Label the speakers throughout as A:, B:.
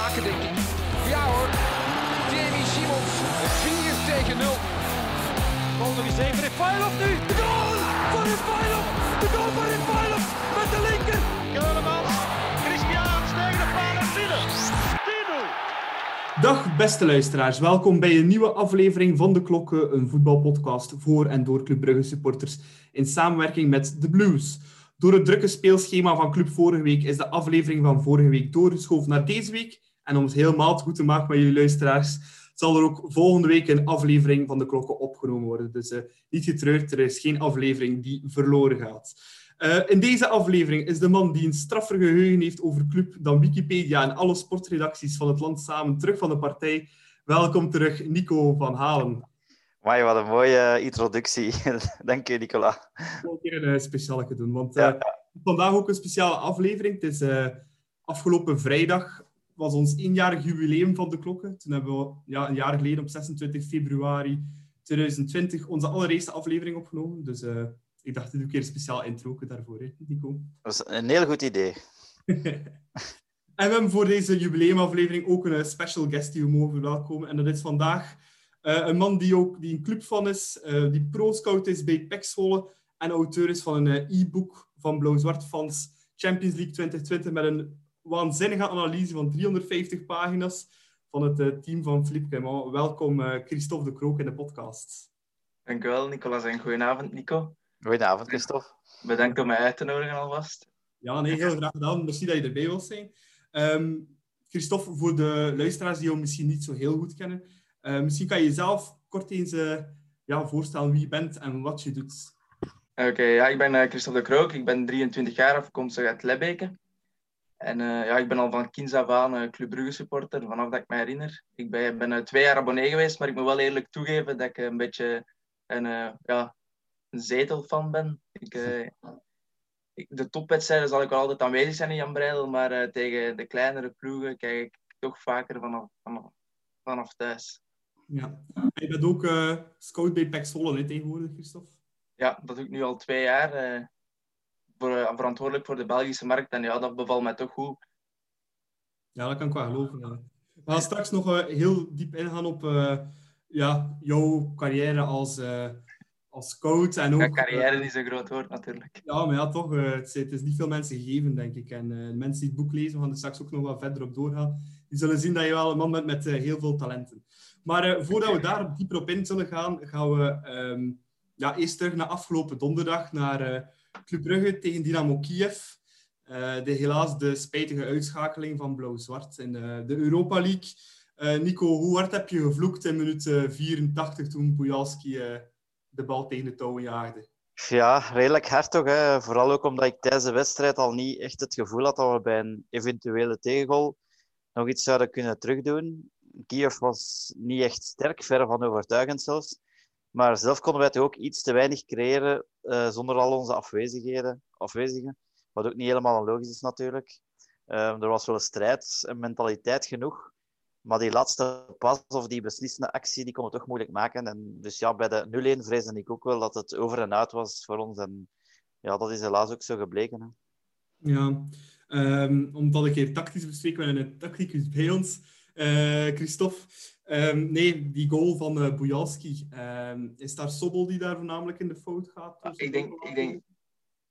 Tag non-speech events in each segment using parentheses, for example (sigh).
A: maken, denk ik. Ja hoor, Jamie Simons, 4 tegen 0.
B: Bal nog eens even Refailov nu. De goal van Refailov. De goal van Refailov met de linker.
C: Keulemans, Christian tegen de paal en binnen. 10-0.
D: Dag beste luisteraars, welkom bij een nieuwe aflevering van De Klokken, een voetbalpodcast voor en door Club Brugge supporters in samenwerking met The Blues. Door het drukke speelschema van Club vorige week is de aflevering van vorige week doorgeschoven naar deze week. En om het helemaal goed te maken met jullie luisteraars, zal er ook volgende week een aflevering van De Klokken opgenomen worden. Dus uh, niet getreurd, er is geen aflevering die verloren gaat. Uh, in deze aflevering is de man die een straffer geheugen heeft over club dan Wikipedia en alle sportredacties van het land samen terug van de partij. Welkom terug, Nico van Halen.
E: Amai, wat een mooie introductie. (laughs) Dank je, Nicola.
D: Ik wil een keer een speciale doen, want uh, vandaag ook een speciale aflevering. Het is uh, afgelopen vrijdag was ons eenjarig jubileum van de klokken. Toen hebben we ja, een jaar geleden op 26 februari 2020 onze allereerste aflevering opgenomen. Dus uh, ik dacht, dit doe een keer een speciaal intro daarvoor, hè, Nico.
E: Dat is een heel goed idee. (laughs)
D: en we hebben voor deze jubileumaflevering ook een special guest die we mogen verwelkomen. En dat is vandaag een man die ook die een club van is, uh, die pro-scout is bij PEC Zwolle en auteur is van een uh, e-book van Blauw-Zwart fans Champions League 2020 met een waanzinnige analyse van 350 pagina's van het team van Flip Clement. Welkom Christophe de Krook in de podcast.
F: Dank u wel, Nicolas, en goedenavond, Nico.
E: Goedenavond, Christophe.
F: Bedankt om mij uit te nodigen alvast.
D: Ja, nee, heel graag gedaan. Merci dat je erbij wilt zijn. Um, Christophe, voor de luisteraars die jou misschien niet zo heel goed kennen, uh, misschien kan je jezelf kort eens uh, ja, voorstellen wie je bent en wat je doet.
F: Oké, ja, ik ben uh, Christophe de Krook. Ik ben 23 jaar, afkomstig uit Lebbeke. En ja, ik ben al van kinds af aan Club Brugge supporter, vanaf dat ik me herinner. Ik ben, ben twee jaar abonnee geweest, maar ik moet wel eerlijk toegeven dat ik een beetje een, ja, een zetelfan ben. Ik, de topwedstrijden zal ik wel altijd aanwezig zijn in Jan Breidel, maar tegen de kleinere ploegen kijk ik toch vaker vanaf, vanaf, vanaf thuis.
D: Ja. Je bent ook uh, scout bij PEC Zwolle tegenwoordig, Christophe?
F: Ja, dat doe ik nu al twee jaar. Uh, voor, uh, verantwoordelijk voor de Belgische markt. En ja, dat bevalt mij toch goed.
D: Ja, dat kan ik wel geloven. Ja. We gaan straks nog heel diep ingaan op ja, jouw carrière als, als scout. En ook,
F: ja, carrière is een groot woord natuurlijk.
D: Ja, maar ja, toch. het, is, niet veel mensen gegeven, denk ik. En mensen die het boek lezen, we gaan er straks ook nog wat verder op doorgaan. Die zullen zien dat je wel een man bent met heel veel talenten. Maar uh, voordat we daar dieper op in zullen gaan, gaan we um, ja, eerst terug naar afgelopen donderdag, naar uh, Club Brugge tegen Dynamo Kiev. Uh, de, helaas de spijtige uitschakeling van Blauw-Zwart in de Europa League. Nico, hoe hard heb je gevloekt in minuut 84 toen Bujalski de bal tegen de touwen jaagde?
E: Ja, redelijk hard toch. Hè? Vooral ook omdat ik tijdens de wedstrijd al niet echt het gevoel had dat we bij een eventuele tegengoal nog iets zouden kunnen terugdoen. Kiev was niet echt sterk, ver van overtuigend zelfs. Maar zelf konden wij toch ook iets te weinig creëren uh, zonder al onze afwezigheden, afwezigen. Wat ook niet helemaal logisch is natuurlijk. Uh, er was wel een strijd en mentaliteit genoeg. Maar die laatste pas of die beslissende actie, die kon het toch moeilijk maken. En dus ja, bij de 0-1 vreesde ik ook wel dat het over en uit was voor ons. En ja, dat is helaas ook zo gebleken. Hè.
D: Ja, um, omdat ik hier tactisch bespreken met een tacticus bij ons. Uh, Christophe, um, nee, die goal van uh, Bujalski. Um, is daar Sobol die daar voornamelijk in de fout gaat?
F: Ik denk, ik denk,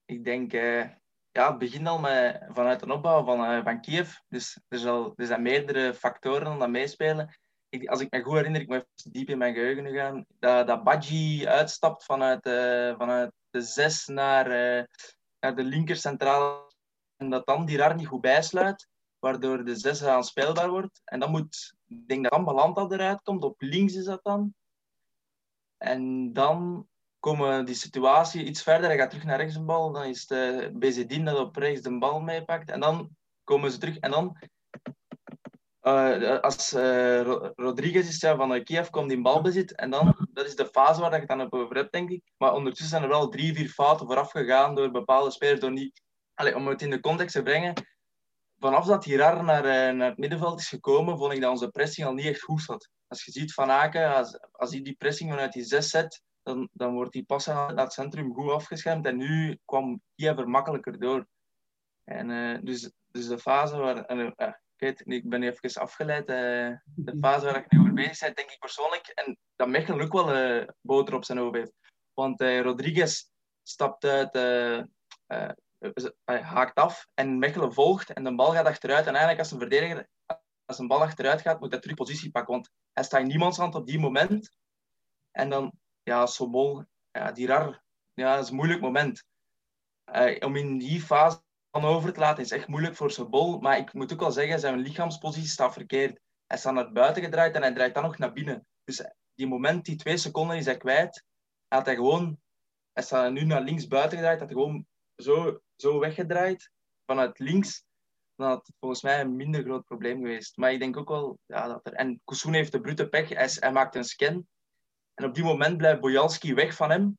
F: ik denk uh, ja, het begint al met, vanuit een opbouw van, van Kiev. Dus er, zal, er zijn meerdere factoren dat meespelen. Ik, als ik me goed herinner, ik moet even diep in mijn geheugen nu gaan, dat, dat Badji uitstapt vanuit, vanuit de 6 naar, naar de linkercentrale en dat dan die raar niet goed bijsluit waardoor de 6 aanspeelbaar wordt. En dan moet, ik denk dat dan Balanta eruit komt, op links is dat dan. En dan komen die situatie iets verder, hij gaat terug naar rechts een bal, dan is de Bezedin dat op rechts de bal meepakt. En dan komen ze terug en dan uh, als uh, Rodriguez is ja, van Kiev komt in balbezit en dan, dat is de fase waar je het dan op over hebt, denk ik. Maar ondertussen zijn er wel drie, vier fouten vooraf gegaan door bepaalde spelers, door niet... Allez, om het in de context te brengen, vanaf dat Hirar naar, naar het middenveld is gekomen, vond ik dat onze pressing al niet echt goed zat. Als je ziet Van Aken, als, hij die pressing vanuit die 6 zet, dan, dan wordt die pas naar het centrum goed afgeschermd. En nu kwam Kiev er makkelijker door. En, uh, dus, dus de fase waar... Het niet, ik ben even afgeleid. eh, de fase waar ik nu over bezig ben, denk ik persoonlijk. En dat Mechelen ook wel eh, boter op zijn hoofd heeft. Want eh, Rodriguez stapt uit, eh, eh, haakt af en Mechelen volgt en de bal gaat achteruit. En eigenlijk als een verdediger, als een bal achteruit gaat, moet hij terug positie pakken. Want hij staat in niemands hand op die moment. En dan, ja, Sobol, ja, die rar, ja, dat is een moeilijk moment. Eh, om in die fase van over te laten is echt moeilijk voor Sobol. Maar ik moet ook wel zeggen, zijn lichaamspositie staat verkeerd. Hij staat naar buiten gedraaid en hij draait dan nog naar binnen. Dus die moment, die twee seconden is hij kwijt. Had hij gewoon, hij staat nu naar links buiten gedraaid, had hij gewoon zo, zo weggedraaid vanuit links. Dan had het volgens mij een minder groot probleem geweest. Maar ik denk ook wel ja, dat er. En Koussoun heeft de brute pech, hij, hij maakt een scan. En op die moment blijft Bojalski weg van hem.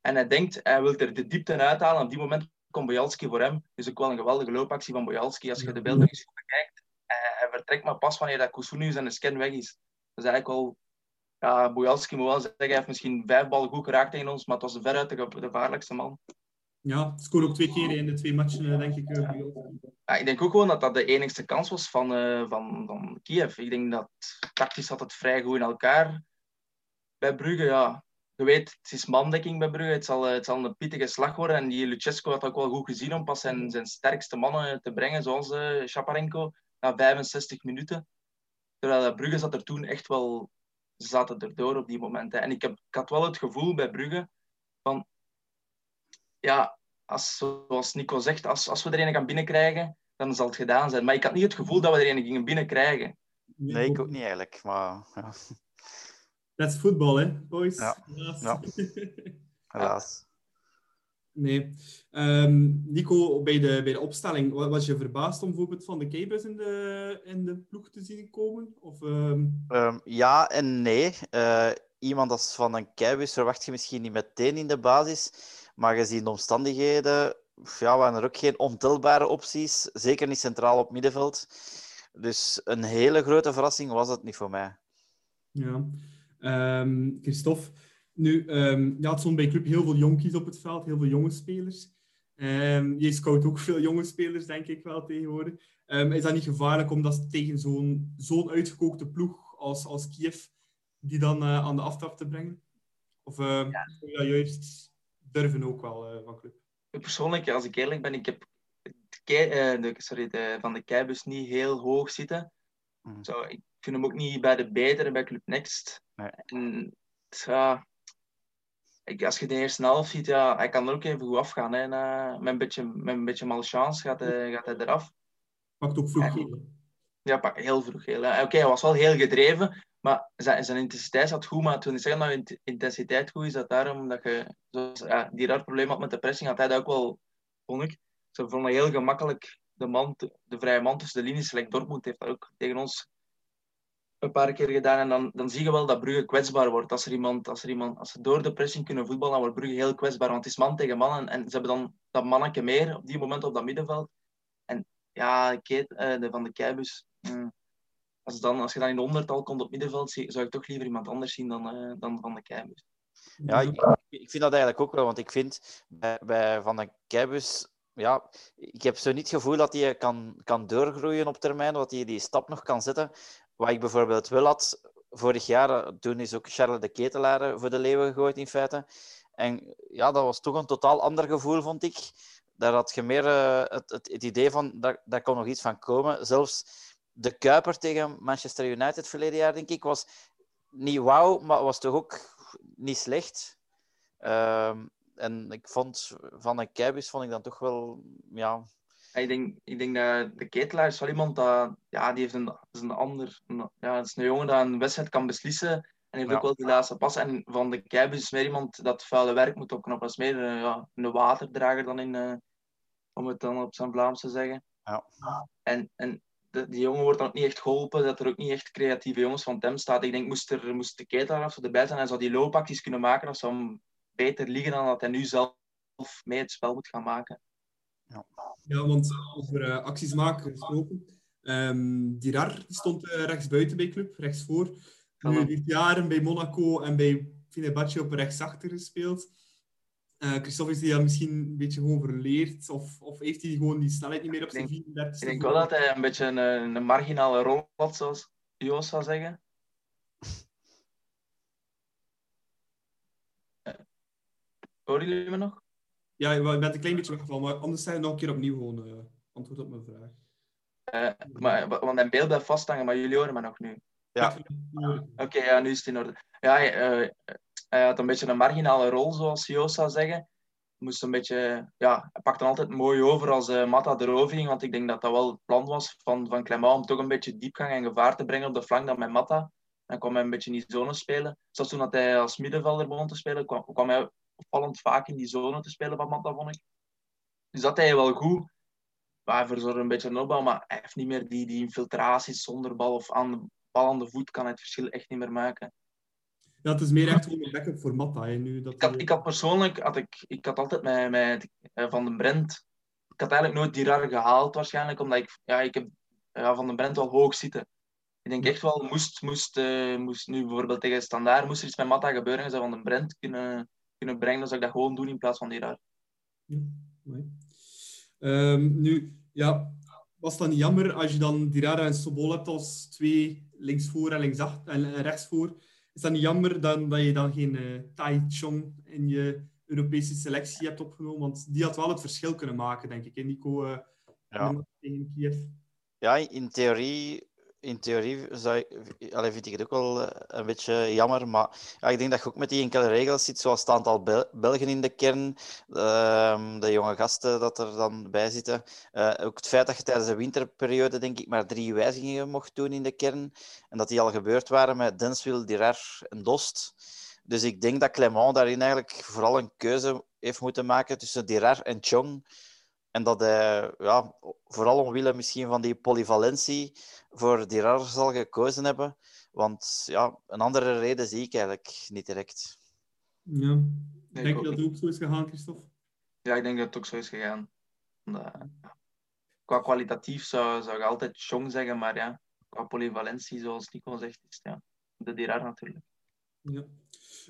F: En hij denkt, hij wil er de diepte uithalen. Op die moment komt Bojalski voor hem. Dus ook wel een geweldige loopactie van Bojalski. Als je de beelden eens goed bekijkt. Hij vertrekt maar pas wanneer dat Koussoun nu zijn scan weg is. Dat is eigenlijk wel... Ja, Bojalski moet wel zeggen, hij heeft misschien vijf ballen goed geraakt tegen ons, maar het was veruit de gevaarlijkste man.
D: Ja, scoorde ook twee keer in de twee matchen, eh, denk ik. eh.
F: Ja, ik denk ook gewoon dat dat de enigste kans was van, eh, van, van Kiev. Ik denk dat tactisch zat het vrij goed in elkaar. Bij Brugge, ja, je weet, het is mandekking bij Brugge. Het zal, het zal een pittige slag worden. En die Lucescu had ook wel goed gezien om pas zijn, zijn sterkste mannen te brengen, zoals eh Shaparenko, na 65 minuten. Terwijl Brugge zat er toen echt wel... Ze zaten erdoor op die momenten. En ik, heb, ik had wel het gevoel bij Brugge van... Ja, als, zoals Nico zegt, als, als we er een gaan binnenkrijgen, dan zal het gedaan zijn. Maar ik had niet het gevoel dat we er een gingen binnenkrijgen.
E: Nee, ik ook niet eigenlijk. Maar ja,
D: Dat is voetbal, hè, boys?
E: Ja.
D: Helaas.
E: Ja. (laughs) helaas.
D: nee. Ehm, Nico, bij de, bij de opstelling, wa- was je verbaasd om bijvoorbeeld van de Keibus in de, in de ploeg te zien komen? Of, ehm,
E: Ehm, ja en nee. Eh, iemand als Van een Keibus verwacht je misschien niet meteen in de basis. Maar gezien de omstandigheden ja, waren er ook geen ontelbare opties. Zeker niet centraal op middenveld. Dus een hele grote verrassing was het niet voor mij.
D: Ja. Ehm, Christophe, nu, ehm ja, het stond bij club heel veel jonkies op het veld, heel veel jonge spelers. Ehm je scout ook veel jonge spelers, denk ik wel, tegenwoordig. Ehm, is dat niet gevaarlijk om dat tegen zo'n zo'n uitgekookte ploeg als, als Kiev, die dan eh, aan de aftrap te brengen? Of ehm je dat juist durven ook wel eh, van club?
F: Persoonlijk, als ik eerlijk ben, ik heb de, Kei- eh, de, sorry, de, van de Keibus niet heel hoog zitten.
E: Mhm.
F: Zo, ik vind hem ook niet bij de betere bij Club Next.
E: Nee.
F: En, ja, ik, als je de eerste helft ziet, ja, hij kan er ook even goed afgaan. Hè. En, eh, met, een beetje, met een beetje malchance gaat hij, gaat hij eraf.
D: Pakt ook vroeg
F: Ja.
D: geel.
F: Ja, pak- heel vroeg. Oké, hij was wel heel gedreven, maar zijn, intensiteit zat goed. Maar toen ik zeg dat je int- intensiteit goed is, dat daarom dat je ja, die raar probleem had met de pressing, had hij dat ook wel, vond ik. Ze vonden heel gemakkelijk de, man, de vrije man tussen de linies. Like Dortmund heeft dat ook tegen ons een paar keer gedaan. En dan, dan zie je wel dat Brugge kwetsbaar wordt. Als, er iemand, als, er iemand, als ze door de pressing kunnen voetballen, dan wordt Brugge heel kwetsbaar. Want het is man tegen man. En, ze hebben dan dat mannetje meer op die moment op dat middenveld. En ja, Keet, eh, de, van de Keibus. mm, als, dan, als je dan in de ondertal komt op middenveld, zou ik toch liever iemand anders zien dan, eh, dan van de Keibus.
E: Ja, ik, ik vind dat eigenlijk ook wel, want ik vind bij, bij Van den Keibus, ja, ik heb zo niet het gevoel dat hij kan, kan doorgroeien op termijn, dat hij die stap nog kan zetten. Wat ik bijvoorbeeld wel had vorig jaar, eh, toen is ook Charles de Ketelaar voor de leeuwen gegooid in feite. En ja, dat was toch een totaal ander gevoel, vond ik. Daar had je meer eh, het, het, idee van, daar, daar kon nog iets van komen. Zelfs de Kuiper tegen Manchester United verleden jaar, denk ik, was niet wauw, maar was toch ook niet slecht. Ehm, en ik vond van een Keibus vond ik dan toch wel, ja,
F: Ik denk, ik denk dat de ketelaar is wel iemand dat, ja, die heeft een, is een ander, een- ja, het is een jongen dat een wedstrijd kan beslissen en heeft
E: Ja.
F: ook wel die laatste pas. En van de Keibus is meer iemand dat vuile werk moet opknappen. Dat is meer eh, ja, een waterdrager dan in, eh, om het dan op zijn Vlaams te zeggen.
E: Ja.
F: En, en de, die jongen wordt dan ook niet echt geholpen, dat er ook niet echt creatieve jongens van hem staat. Ik denk, moest, er, moest de ketelaar of zo erbij zijn, hij zou die loopacties kunnen maken, dat zou hem beter liggen dan dat hij nu zelf mee het spel moet gaan maken.
D: Ja, want over eh, acties maken gesproken. Ehm Dirar die stond eh, rechts buiten bij club, rechts voor. Nu dit jaren bij Monaco en bij Fenerbahce op rechtsachter gespeeld. Uh, Christophe, is hij dat misschien een beetje gewoon verleerd? Of, of heeft hij gewoon die snelheid niet meer op zijn
F: 34 Ik denk wel dat hij een beetje een, een marginale rol had, zoals Joost zou zeggen. Uh, horen jullie me nog?
D: Ja, ik ben een klein beetje weggevallen, maar anders zijn nog een keer opnieuw gewoon uh, antwoord op mijn vraag.
F: Uh, maar, want mijn beeld blijft vasthangen, maar jullie horen me nog nu.
E: Ja.
F: Oké, ja, nu is het in orde. Ja, uh, hij had een beetje een marginale rol, zoals Joost zou zeggen. Moest een beetje, ja, hij pakte altijd mooi over als uh, Mata erover ging, want ik denk dat dat wel het plan was van, van Clement om toch een beetje diepgang en gevaar te brengen op de flank dan met Mata. Dan kwam hij een beetje in die zone spelen. Zelfs toen hij als middenvelder begon te spelen, kwam, kwam hij opvallend vaak in die zone te spelen van Mata, vond ik. Dus dat hij wel goed. Maar hij verzorgde een beetje een opbouw, maar hij heeft niet meer die, die infiltraties zonder bal of aan de bal aan de voet kan hij het verschil echt niet meer maken.
D: Ja, het is meer echt gewoon een backup voor Matta. nu, dat
F: ik, had, ik had persoonlijk, had ik, ik had altijd met, met eh, Van den Brent, ik had eigenlijk nooit die rar gehaald waarschijnlijk, omdat ik, ja, ik heb ja, Van den Brent wel hoog zitten. Ik denk echt wel, moest, moest, uh, moest nu bijvoorbeeld tegen Standaard, moest er iets met Matta gebeuren en ze Van den Brent kunnen, kunnen brengen, dan zou ik dat gewoon doen in plaats van die raar.
D: Ja, mooi. Um, nu, ja, was dat niet jammer als je dan Dirara en Sobol hebt als twee linksvoor en linksachter en rechtsvoor? Is dat niet jammer dan, dat je dan geen uh, Tai Chong in je Europese selectie hebt opgenomen? Want die had wel het verschil kunnen maken, denk ik. En Nico uh, ja. tegen Kiev.
E: Ja, in theorie in theorie zou, allee, vind ik het ook wel eh, een beetje jammer. Maar ja, ik denk dat je ook met die enkele regels zit, zoals het aantal Belgen in de kern, uh, de jonge gasten dat er dan bij zitten. Uh, ook het feit dat je tijdens de winterperiode, denk ik, maar drie wijzigingen mocht doen in de kern. En dat die al gebeurd waren met Denswil, Dirar en Dost. Dus ik denk dat Clement daarin eigenlijk vooral een keuze heeft moeten maken tussen Dirar en Chong. En dat hij, ja, vooral omwille misschien van die polyvalentie, voor Dirar zal gekozen hebben. Want ja, een andere reden zie ik eigenlijk niet direct.
D: Ja. denk je dat het ook zo is gegaan, Christophe?
F: Ja, ik denk dat het ook zo is gegaan. qua kwalitatief zou, zou ik altijd Chong zeggen, maar ja, qua polyvalentie, zoals Nico zegt, is ja, de Dirar natuurlijk.
D: Ja.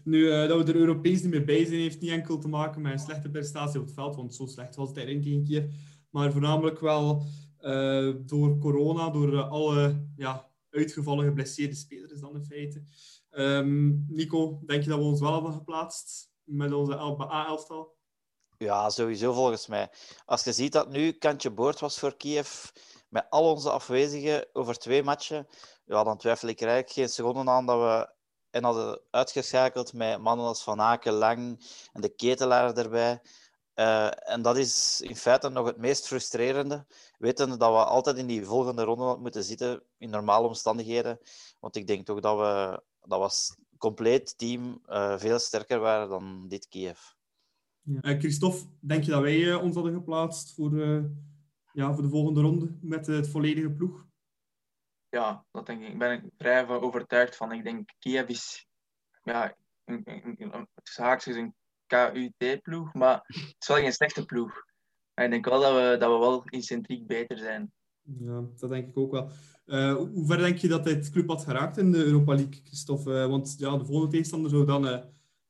D: Nu, uh, dat we er Europees niet meer bij zijn, heeft niet enkel te maken met een slechte prestatie op het veld, want zo slecht was het eigenlijk een keer. Maar voornamelijk wel uh, door corona, door uh, alle ja, uitgevallen geblesseerde spelers dan in feite. Um, Nico, denk je dat we ons wel hebben geplaatst met onze A-elftal?
E: Ja, sowieso volgens mij. Als je ziet dat nu kantje boord was voor Kiev, met al onze afwezigen over twee matchen, ja, dan twijfel ik er eigenlijk geen seconde aan dat we en hadden uitgeschakeld met mannen als Van Aken, Lang en de ketelaar erbij. Uh, en dat is in feite nog het meest frustrerende. Weten dat we altijd in die volgende ronde moeten zitten in normale omstandigheden. Want ik denk toch dat we, dat was compleet team uh, veel sterker waren dan dit Kiev.
D: Ja. Uh, Christophe, denk je dat wij ons hadden geplaatst voor, ja, voor de volgende ronde met het volledige ploeg?
F: Ja, dat denk ik. ben ik vrij overtuigd van. Ik denk Kiev is, ja, een, een, een, is een KUT-ploeg, maar het is wel geen slechte ploeg. En ik denk wel dat we, dat we wel in centriek beter zijn.
D: Ja, dat denk ik ook wel. Uh, hoe ver denk je dat dit club had geraakt in de Europa League, Christophe? Uh, want ja, de volgende tegenstander zou dan uh,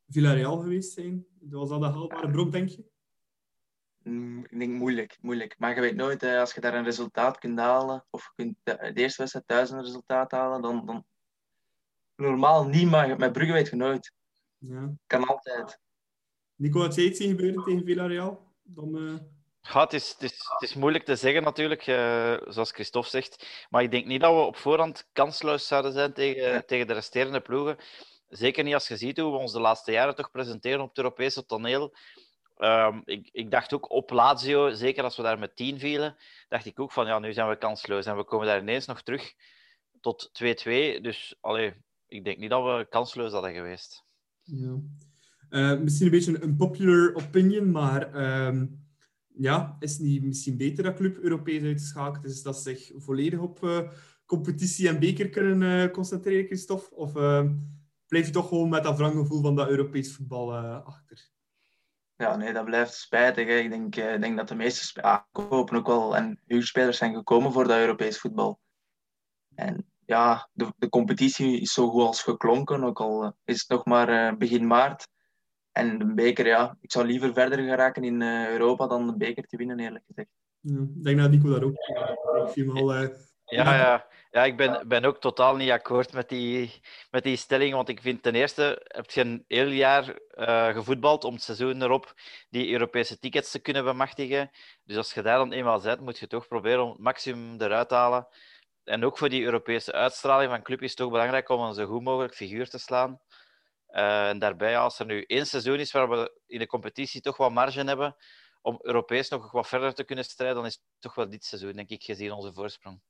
D: Villarreal geweest zijn. Was dat een haalbare brok, denk je?
F: Mm, ik denk moeilijk, moeilijk. Maar je weet nooit, als je daar een resultaat kunt halen, of je kunt de, eerste wedstrijd thuis een resultaat halen, dan, dan... normaal niet, maar met Brugge weet je nooit.
D: Ja.
F: Kan altijd.
D: Nico, wat zou je zien gebeuren tegen Villarreal? Dan, uh...
E: ja, het, is, het, is, het is moeilijk te zeggen natuurlijk, uh, zoals Christophe zegt. Maar ik denk niet dat we op voorhand kansloos zouden zijn tegen, ja. tegen de resterende ploegen. Zeker niet als je ziet hoe we ons de laatste jaren toch presenteren op het Europese toneel. Um, ik, ik, dacht ook op Lazio, zeker als we daar met 10 vielen, dacht ik ook van ja, nu zijn we kansloos. En we komen daar ineens nog terug tot 2-2. Dus allee, ik denk niet dat we kansloos hadden geweest.
D: Ja. Uh, misschien een beetje een popular opinion, maar um, ja, is niet misschien beter dat club Europees uitgeschakeld is, dat ze zich volledig op uh, competitie en beker kunnen uh, concentreren, Christophe? Of blijf je toch gewoon met dat wranggevoel van dat Europees voetbal achter?
F: Ja, nee, dat blijft spijtig. Ik denk, ik denk dat de meeste spelers ah, ook wel en huurspelers zijn gekomen voor dat Europees voetbal. En ja, de, de competitie is zo goed als geklonken, ook al is het nog maar begin maart. En de beker, ja, ik zou liever verder geraken in eh, Europa dan de beker te winnen, eerlijk gezegd.
D: Ja, ik denk dat Nico daar ook. Ik zie al. eh,
E: Ja, ja. ja ik ben, ben ook totaal niet akkoord met die, met die stelling. Want ik vind ten eerste, heb je een heel jaar eh, gevoetbald om het seizoen erop die Europese tickets te kunnen bemachtigen. Dus als je daar dan eenmaal bent, moet je toch proberen om het maximum eruit te halen. En ook voor die Europese uitstraling van club is het toch belangrijk om een zo goed mogelijk figuur te slaan. Eh, en daarbij, als er nu één seizoen is waar we in de competitie toch wat marge hebben om Europees nog wat verder te kunnen strijden, dan is het toch wel dit seizoen, denk ik, gezien onze voorsprong.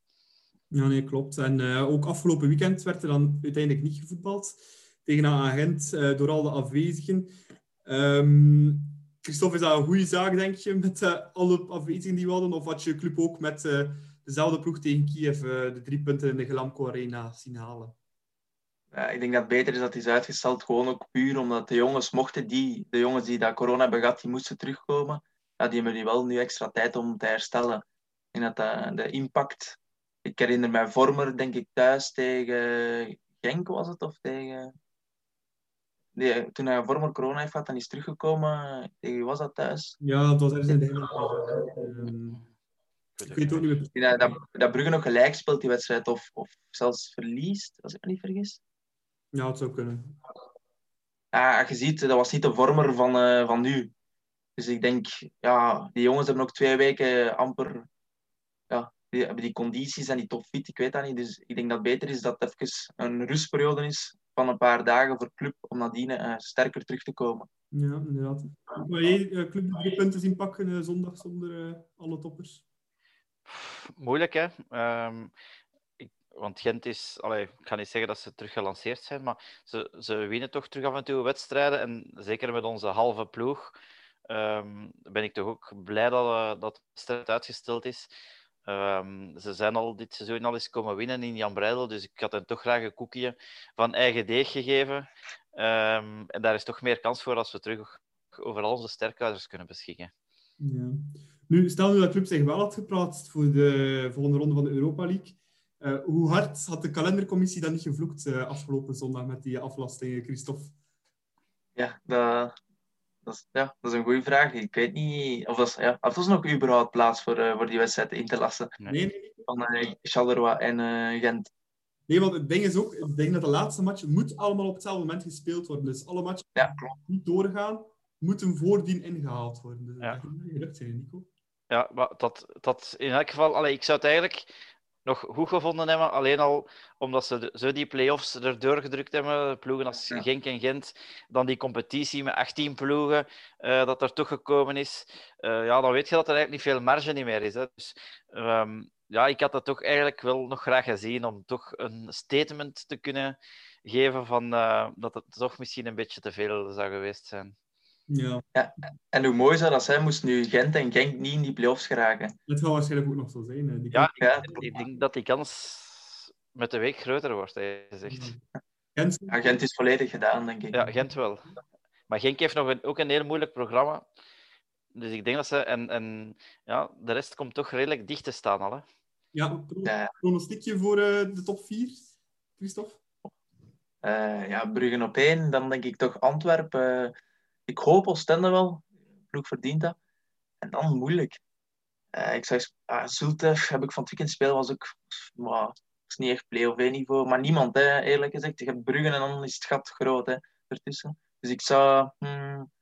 D: Ja, nee, klopt. En eh, ook afgelopen weekend werd er dan uiteindelijk niet gevoetbald tegen een agent eh, door al de afwezigen. Ehm Christophe, is dat een goede zaak, denk je, met eh, alle afwezigen die we hadden? Of had je club ook met dezelfde ploeg tegen Kiev de drie punten in de Glamco Arena zien halen?
F: Ja, ik denk dat het beter is dat is uitgesteld, gewoon ook puur omdat de jongens mochten die, de jongens die dat corona hebben gehad, die moesten terugkomen. Ja, die hebben nu wel nu extra tijd om te herstellen. Dat dat de impact... Ik herinner mij Vormer, denk ik, thuis tegen Genk was het, of tegen... Nee, toen hij Vormer corona heeft gehad, dan is teruggekomen. Tegen wie was dat thuis?
D: Ja, dat was ergens in de Ehm, Ik weet ook niet meer
F: Ik denk dat, dat, Brugge nog gelijk speelt, die wedstrijd, of, of zelfs verliest, als ik me niet vergis.
D: Ja, het zou kunnen.
F: Ja, je ziet, dat was niet de vormer van, eh, van nu. Dus ik denk, ja, die jongens hebben nog twee weken amper... Die hebben die condities en die topfit, ik weet dat niet. Dus ik denk dat het beter is dat het even een rustperiode is van een paar dagen voor club, om nadien eh, sterker terug te komen.
D: Ja, inderdaad. Maar jij eh, club drie punten zien pakken eh, zondag zonder eh, alle toppers?
E: Moeilijk, hè? Ehm, ik, want Gent is... Allee, ik ga niet zeggen dat ze terug gelanceerd zijn, maar ze, ze winnen toch terug af en toe wedstrijden. En zeker met onze halve ploeg ehm, ben ik toch ook blij dat, dat de wedstrijd uitgesteld is. Ehm, ze zijn al dit seizoen al eens komen winnen in Jan Breidel, dus ik had hen toch graag een koekje van eigen deeg gegeven. Ehm, en daar is toch meer kans voor als we terug over al onze sterkhouders kunnen beschikken.
D: Ja. Nu, stel nu dat club zich wel had geplaatst voor de volgende ronde van de Europa League. Eh, hoe hard had de kalendercommissie dan niet gevloekt eh, afgelopen zondag met die aflastingen, Christophe?
F: Ja, dat, dat, is, ja, dat is een goede vraag. Ik weet niet of dat, is, ja, of dat is nog überhaupt plaats voor, eh, voor die wedstrijd in te lassen.
E: Nee.
D: Nee.
F: Van eh, Charleroi en eh, Gent.
D: Nee, want het ding is ook, ik denk dat de laatste match moet allemaal op hetzelfde moment gespeeld worden. Dus alle matchen
F: Ja, klopt.
D: die niet doorgaan, moeten voordien ingehaald worden. Dus
E: Ja.
D: dat gaat niet gelukt zijn, Nico.
E: Ja, maar dat, dat in elk geval, allee, ik zou het eigenlijk nog goed gevonden hebben. Alleen al omdat ze zo die play-offs erdoor gedrukt hebben. Ploegen als
F: Ja.
E: Genk en Gent. Dan die competitie met 18 ploegen, eh, dat er toch gekomen is. Eh, ja, dan weet je dat er eigenlijk niet veel marge niet meer is. Hè. Dus ehm, ja, ik had dat toch eigenlijk wel nog graag gezien. Om toch een statement te kunnen geven van eh, dat het toch misschien een beetje te veel zou geweest zijn.
D: Ja,
F: En hoe mooi zou dat zijn, moest nu Gent en Genk niet in die play-offs geraken.
D: het gaat waarschijnlijk ook nog zo zijn. hè. Die
E: Ja,
F: Ja,
E: Ik denk dat die kans met de week groter wordt, hij gezegd.
D: Gent,
F: ja, Gent is volledig gedaan, denk ik.
E: Ja, Gent wel. Maar Genk heeft nog een, ook een heel moeilijk programma. Dus ik denk dat ze... En, en ja, de rest komt toch redelijk dicht te staan al. Hè.
D: ja,
F: Ja.
D: pronostiekje voor eh, de top 4, Christophe?
F: Eh, ja, Bruggen op één, dan denk ik toch Antwerpen. Ik hoop Oostende wel. De ploeg verdient dat. En dan moeilijk. Eh, ik zou uh, Zulte heb ik van het weekend spelen, was ook maar, is niet echt play-off niveau. Maar niemand, hè, eerlijk gezegd. Je hebt Bruggen en dan is het gat groot hè, ertussen. Dus ik zou hmm,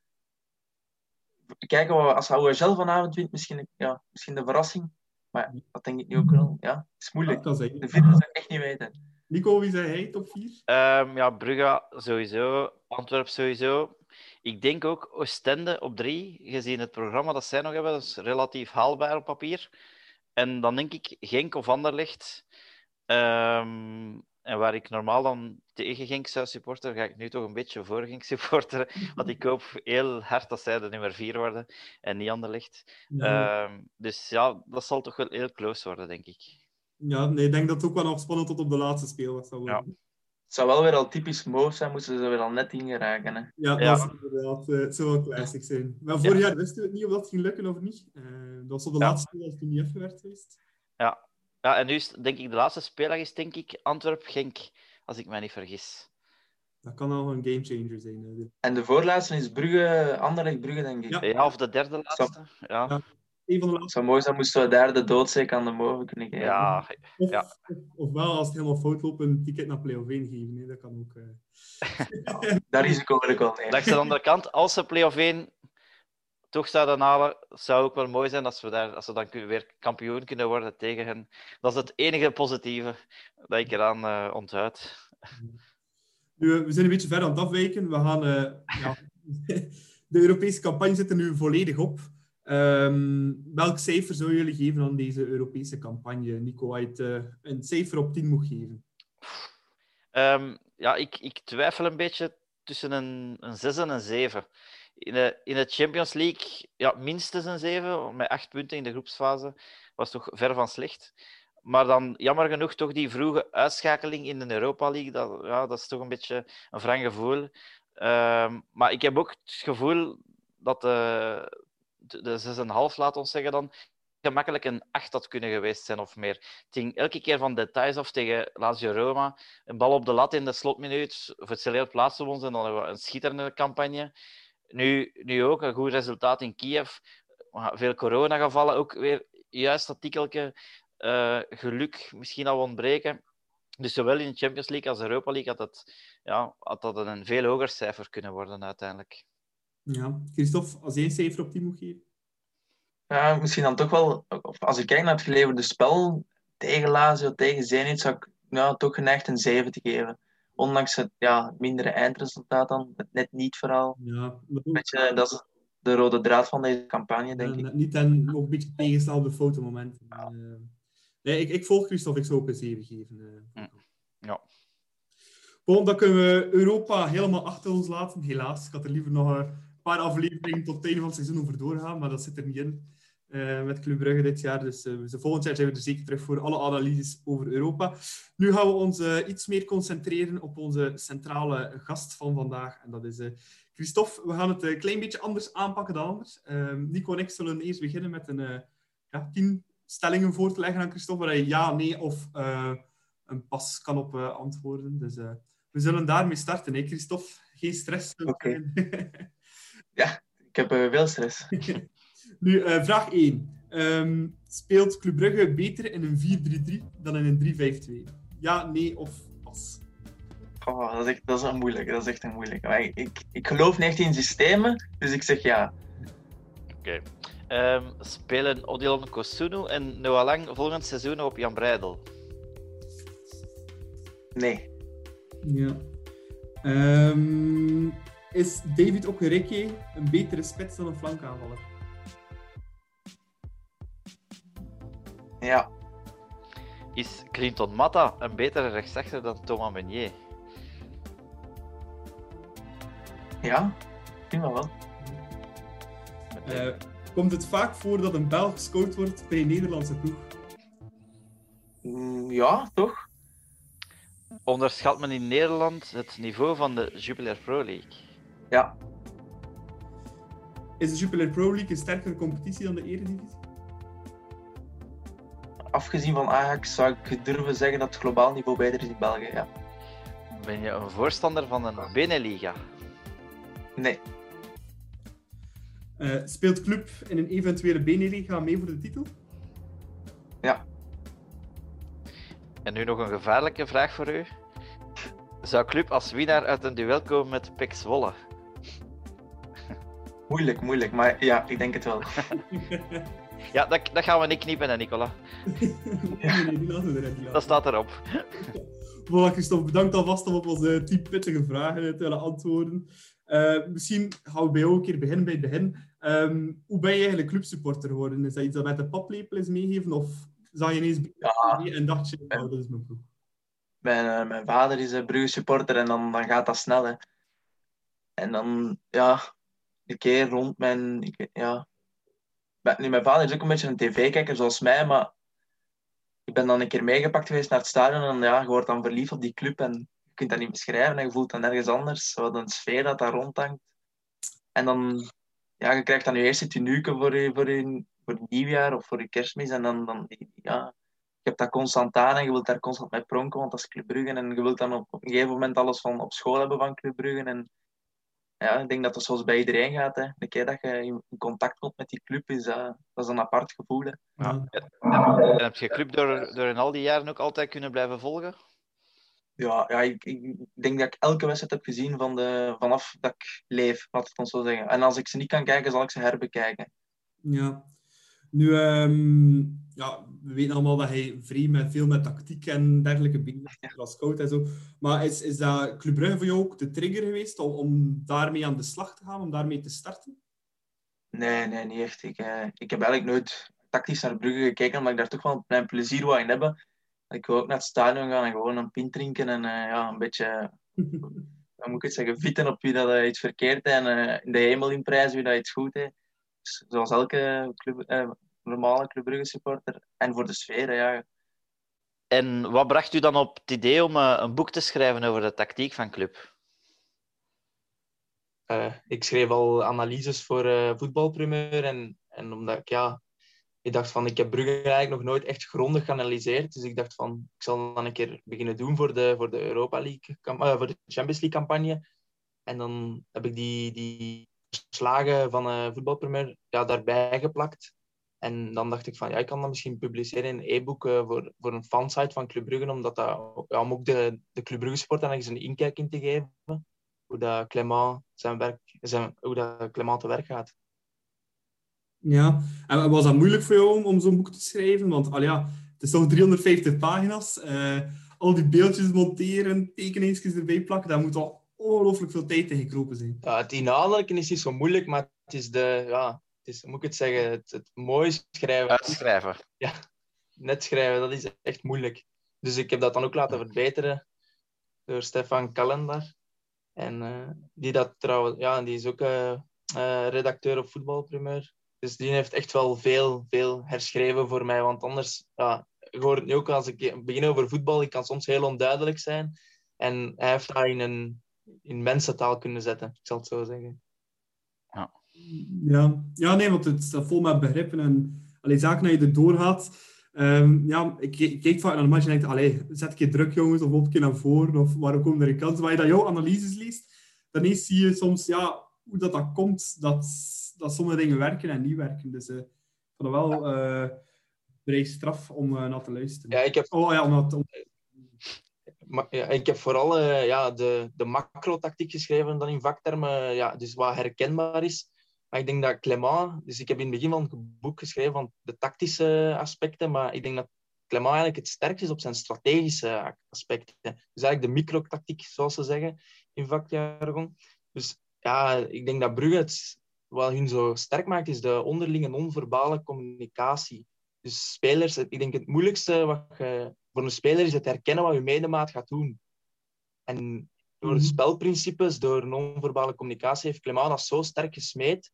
F: kijken wat, als Houwegel vanavond wint, misschien, ja, misschien de verrassing. Maar dat denk ik nu ook wel. Ja, het is
D: Ja,
F: moeilijk.
D: zijn.
F: De zou ik echt niet weten.
D: Nico, wie zei hij top 4?
E: Ehm, ja, Brugge sowieso. Antwerp sowieso. Ik denk ook Oostende op drie, gezien het programma dat zij nog hebben. Dat is relatief haalbaar op papier. En dan denk ik Genk of Anderlecht. Ehm, en waar ik normaal dan tegen Genk zou supporteren, ga ik nu toch een beetje voor Genk supporteren. (laughs) Want ik hoop heel hard dat zij de nummer vier worden en niet Anderlecht.
D: Ja,
E: Ehm, dus ja, dat zal toch wel heel close worden, denk ik.
D: ja, nee, ik denk dat het ook wel nog spannend tot op de laatste speel worden.
F: Het zou wel weer al typisch Moos zijn, moesten ze weer al net ingeraken. Hè.
D: Ja,
E: Ja.
D: dat is inderdaad, eh, het zou wel classic zijn. Maar vorig jaar wisten we het niet of dat ging lukken of niet. Eh, dat was op de
E: Ja.
D: laatste als het toen niet even werd geweest.
E: Ja. ja, en nu is denk ik de laatste speeldag is denk ik Antwerp-Genk, als ik mij niet vergis.
D: Dat kan al een gamechanger zijn. hè.
F: En de voorlaatste is Brugge, Anderlecht Brugge, denk ik.
D: Ja.
E: Ja, of de derde laatste. Ja,
D: Ja. Een van de
F: Het
D: laatste.
F: zou mooi zijn moesten we daar de doodzeek aan de mogen kunnen geven.
E: ja.
D: Of,
E: Ja.
D: of, ofwel, als het helemaal fout loopt, een ticket naar play-off 1 geven. Hè. Dat kan ook. eh. (laughs)
F: Dat risico wil ik wel nemen.
E: Langs de andere kant, als ze play-off 1 toch zouden halen, zou ook wel mooi zijn als we, daar, als we dan weer kampioen kunnen worden tegen hen. Dat is het enige positieve dat ik eraan eh onthoud.
D: Nu, eh, we zijn een beetje ver aan het afwijken. We gaan, eh, ja, (laughs) de Europese campagne zit er nu volledig op. Ehm, welk cijfer zou jullie geven aan deze Europese campagne? Nico, als eh, een cijfer op 10 moet geven.
E: Ehm, ja, ik, ik twijfel een beetje tussen een, een 6 en een 7. In de, in de Champions League ja, minstens een 7, met 8 punten in de groepsfase. Was toch ver van slecht. Maar dan jammer genoeg toch die vroege uitschakeling in de Europa League. Dat, ja, dat is toch een beetje een wrang gevoel. Ehm, maar ik heb ook het gevoel dat de, de, de 6,5, laat ons zeggen dan, gemakkelijk een 8 had kunnen geweest zijn of meer. Het ging elke keer van details af tegen Lazio Roma. Een bal op de lat in de slotminuut. Of het plaatsen we ons en dan een schitterende campagne. Nu, nu ook een goed resultaat in Kiev. Veel coronagevallen, ook weer juist dat tikkeltje eh, geluk misschien al ontbreken. Dus zowel in de Champions League als Europa League had dat, ja, had dat een veel hoger cijfer kunnen worden uiteindelijk.
D: Ja. Christophe, als jij een cijfer op 10 moet geven?
F: Ja, misschien dan toch wel, of als ik kijk naar het geleverde spel tegen Lazio, tegen Zenit, zou ik nou, toch geneigd een 7 te geven. Ondanks het ja, mindere eindresultaat dan, het net niet verhaal.
D: Ja, ook,
F: Beetje, dat is de rode draad van deze campagne, denk
D: eh,
F: ik.
D: niet en nog een beetje tegenstelde fotomomenten. Eh, nee, ik, ik volg Christophe, ik zou ook een 7 geven. eh.
E: Ja.
D: Bon, dan kunnen we Europa helemaal achter ons laten. Helaas, ik had er liever nog een paar afleveringen tot het einde van het seizoen over doorgaan, maar dat zit er niet in eh, met Club Brugge dit jaar. Dus dus volgend jaar zijn we er zeker terug voor alle analyses over Europa. Nu gaan we ons eh, iets meer concentreren op onze centrale gast van vandaag. En dat is Christophe. We gaan het een klein beetje anders aanpakken dan anders. Ehm, Nico en ik zullen eerst beginnen met een ja, tien stellingen voor te leggen aan Christophe, waar hij ja, nee of een pas kan op antwoorden. Dus we zullen daarmee starten, hè, Christophe. Geen stress.
F: Oké. (laughs) Ik heb eh, veel stress. (laughs)
D: nu, eh, vraag 1. Ehm, speelt Club Brugge beter in een 4-3-3 dan in een 3-5-2? Ja, nee of pas?
F: Oh, dat, is echt, dat is een moeilijke. Dat is echt een moeilijke. Maar ik, ik, ik geloof niet echt in systemen, dus ik zeg ja.
E: Oké. Ehm, spelen Odilon Kosunu en Noah Lang volgend seizoen op Jan Breidel?
F: Nee.
D: Ja. Ehm, is David Okereke een betere spits dan een flankaanvaller?
F: Ja.
E: Is Clinton Matta een betere rechtsachter dan Thomas Meunier?
F: Ja. Prima wel.
D: Eh, komt het vaak voor dat een Belg gescout wordt bij een Nederlandse ploeg?
F: Mm, ja, toch?
E: Onderschat men in Nederland het niveau van de Jupiler Pro League?
F: Ja.
D: Is de Jupiler Pro League een sterkere competitie dan de Eredivisie?
F: Afgezien van Ajax zou ik durven zeggen dat het globaal niveau beter is in België. Ja.
E: Ben je een voorstander van een Beneliga?
F: Nee.
D: Eh, speelt Club in een eventuele Beneliga mee voor de titel?
F: Ja.
E: En nu nog een gevaarlijke vraag voor u. Zou Club als winnaar uit een duel komen met Pek Zwolle?
F: Moeilijk, moeilijk. Maar ja, ik denk het wel. (laughs)
E: Ja, dat, dat gaan we niet knippen, hè, Nicola. (laughs)
D: nee, nee, die laten we erin. die laten we
E: Dat staat erop. (laughs)
D: Voilà, Christophe, bedankt alvast om op onze tien pittige vragen te willen antwoorden. Eh, misschien gaan we bij jou een keer beginnen bij het begin. Ehm, hoe ben je eigenlijk clubsupporter geworden? Is dat iets dat met de paplepel is meegeven? Of zag je ineens
F: Ja.
D: en dacht je, oh, dat is mijn ploeg?
F: Mijn, eh, mijn vader is een Brugge supporter en dan, dan gaat dat snel. Hè. En dan, ja, een keer rond mijn. Ik, ja. Mijn vader is ook een beetje een tv-kijker zoals mij, maar ik ben dan een keer meegepakt geweest naar het stadion en ja, je wordt dan verliefd op die club en je kunt dat niet beschrijven en je voelt dan ergens anders. Wat een sfeer dat daar rondhangt. En dan, ja, je krijgt dan je eerste tenuke voor voor voor het nieuwjaar of voor je kerstmis en dan, dan ja, je hebt dat constant aan en je wilt daar constant mee pronken, want dat is Club Brugge. En je wilt dan op, een gegeven moment alles van op school hebben van Club Brugge. En ja, ik denk dat dat zoals bij iedereen gaat. Hè. De keer dat je in contact komt met die club, is dat, dat is een apart gevoel. Hè.
E: Ja. En heb je club door, door in al die jaren ook altijd kunnen blijven volgen?
F: Ja, ja ik, ik denk dat ik elke wedstrijd heb gezien van de, vanaf dat ik leef, laat het ons zo zeggen. En als ik ze niet kan kijken, zal ik ze herbekijken.
D: Ja. Nu, ehm, ja, we weten allemaal dat hij vrij met, veel met tactiek en dergelijke bezig is, als en zo. Maar is, is dat Club Brugge voor jou ook de trigger geweest om, om daarmee aan de slag te gaan, om daarmee te starten?
F: Nee, nee, niet echt. Ik, eh, ik heb eigenlijk nooit tactisch naar Brugge gekeken, omdat ik daar toch wel mijn plezier wou in hebben. Ik wil ook naar het stadion gaan en gewoon een pint drinken en uh, ja, een beetje, (laughs) moet ik het zeggen, vitten op wie dat uh, iets verkeerd en uh, in de hemel inprijzen wie dat iets goed heeft. Dus, zoals elke club, normale Club Brugge supporter. En voor de sfeer, ja.
E: En wat bracht u dan op het idee om een boek te schrijven over de tactiek van club?
F: ik schreef al analyses voor voetbalprimeur en, en omdat ik ja, ik dacht van, ik heb Brugge eigenlijk nog nooit echt grondig geanalyseerd. Dus ik dacht van, ik zal dan een keer beginnen doen voor de, voor de Europa League, uh, voor de Champions League campagne. En dan heb ik die, die slagen van uh, voetbalpremier ja, daarbij geplakt. En dan dacht ik van, ja, ik kan dat misschien publiceren in een e-book uh, voor, voor een fansite van Club Brugge, omdat dat, ja, om ook de, de Club Brugge sport eens een inkijk in te geven. Hoe dat Clement, zijn werk, zijn, hoe dat Clement te werk gaat.
D: Ja, en was dat moeilijk voor jou om, om zo'n boek te schrijven? Want al ja, het is toch 350 pagina's. Uh, al die beeldjes monteren, tekeningsjes erbij plakken, daar moet al ongelooflijk veel tijd in gekropen zijn.
F: Ja, het inhoudelijke is niet zo moeilijk, maar het is de, ja, is, moet ik het zeggen, het, het mooie schrijven.
E: Uitschrijven.
F: Ja, net schrijven, dat is echt moeilijk. Dus ik heb dat dan ook laten verbeteren door Stefan Kalendar. En uh, die dat trouwens, ja, die is ook uh, uh, redacteur op voetbalprimeur. Dus die heeft echt wel veel, veel herschreven voor mij. Want anders, ja, ik hoor het nu ook als ik begin over voetbal, ik kan soms heel onduidelijk zijn. En hij heeft dat in een in mensentaal kunnen zetten, ik zal het zo zeggen.
D: Ja, ja, nee, want het staat vol met begrippen en alleen zaken dat je erdoor. Um, ja, ik, ik kijk vaak naar de match en denk, allee, zet een druk jongens, of op een keer naar voren, of waarom komen er een kans? Maar je dat jouw analyses leest, dan zie je soms ja, hoe dat, dat komt, dat dat sommige dingen werken en niet werken. Dus uh, ik vond het wel uh, vrij straf om uh, naar te luisteren.
F: Ja, ik heb...
D: Oh ja, om, om...
F: Maar, ja, ik heb vooral ja, de, de macro-tactiek geschreven dan in vaktermen, ja, dus wat herkenbaar is. Maar ik denk dat Clement, dus ik heb in het begin van het boek geschreven van de tactische aspecten, maar ik denk dat Clement eigenlijk het sterkst is op zijn strategische aspecten. Dus eigenlijk de micro-tactiek, zoals ze zeggen in vakjargon. Dus ja, ik denk dat Brugge het wat hun zo sterk maakt, is de onderlinge non-verbale communicatie. Dus spelers, ik denk het moeilijkste wat je, voor een speler is het herkennen wat je medemaat gaat doen. En door de mhm. spelprincipes, door non-verbale communicatie, heeft Clement dat zo sterk gesmeed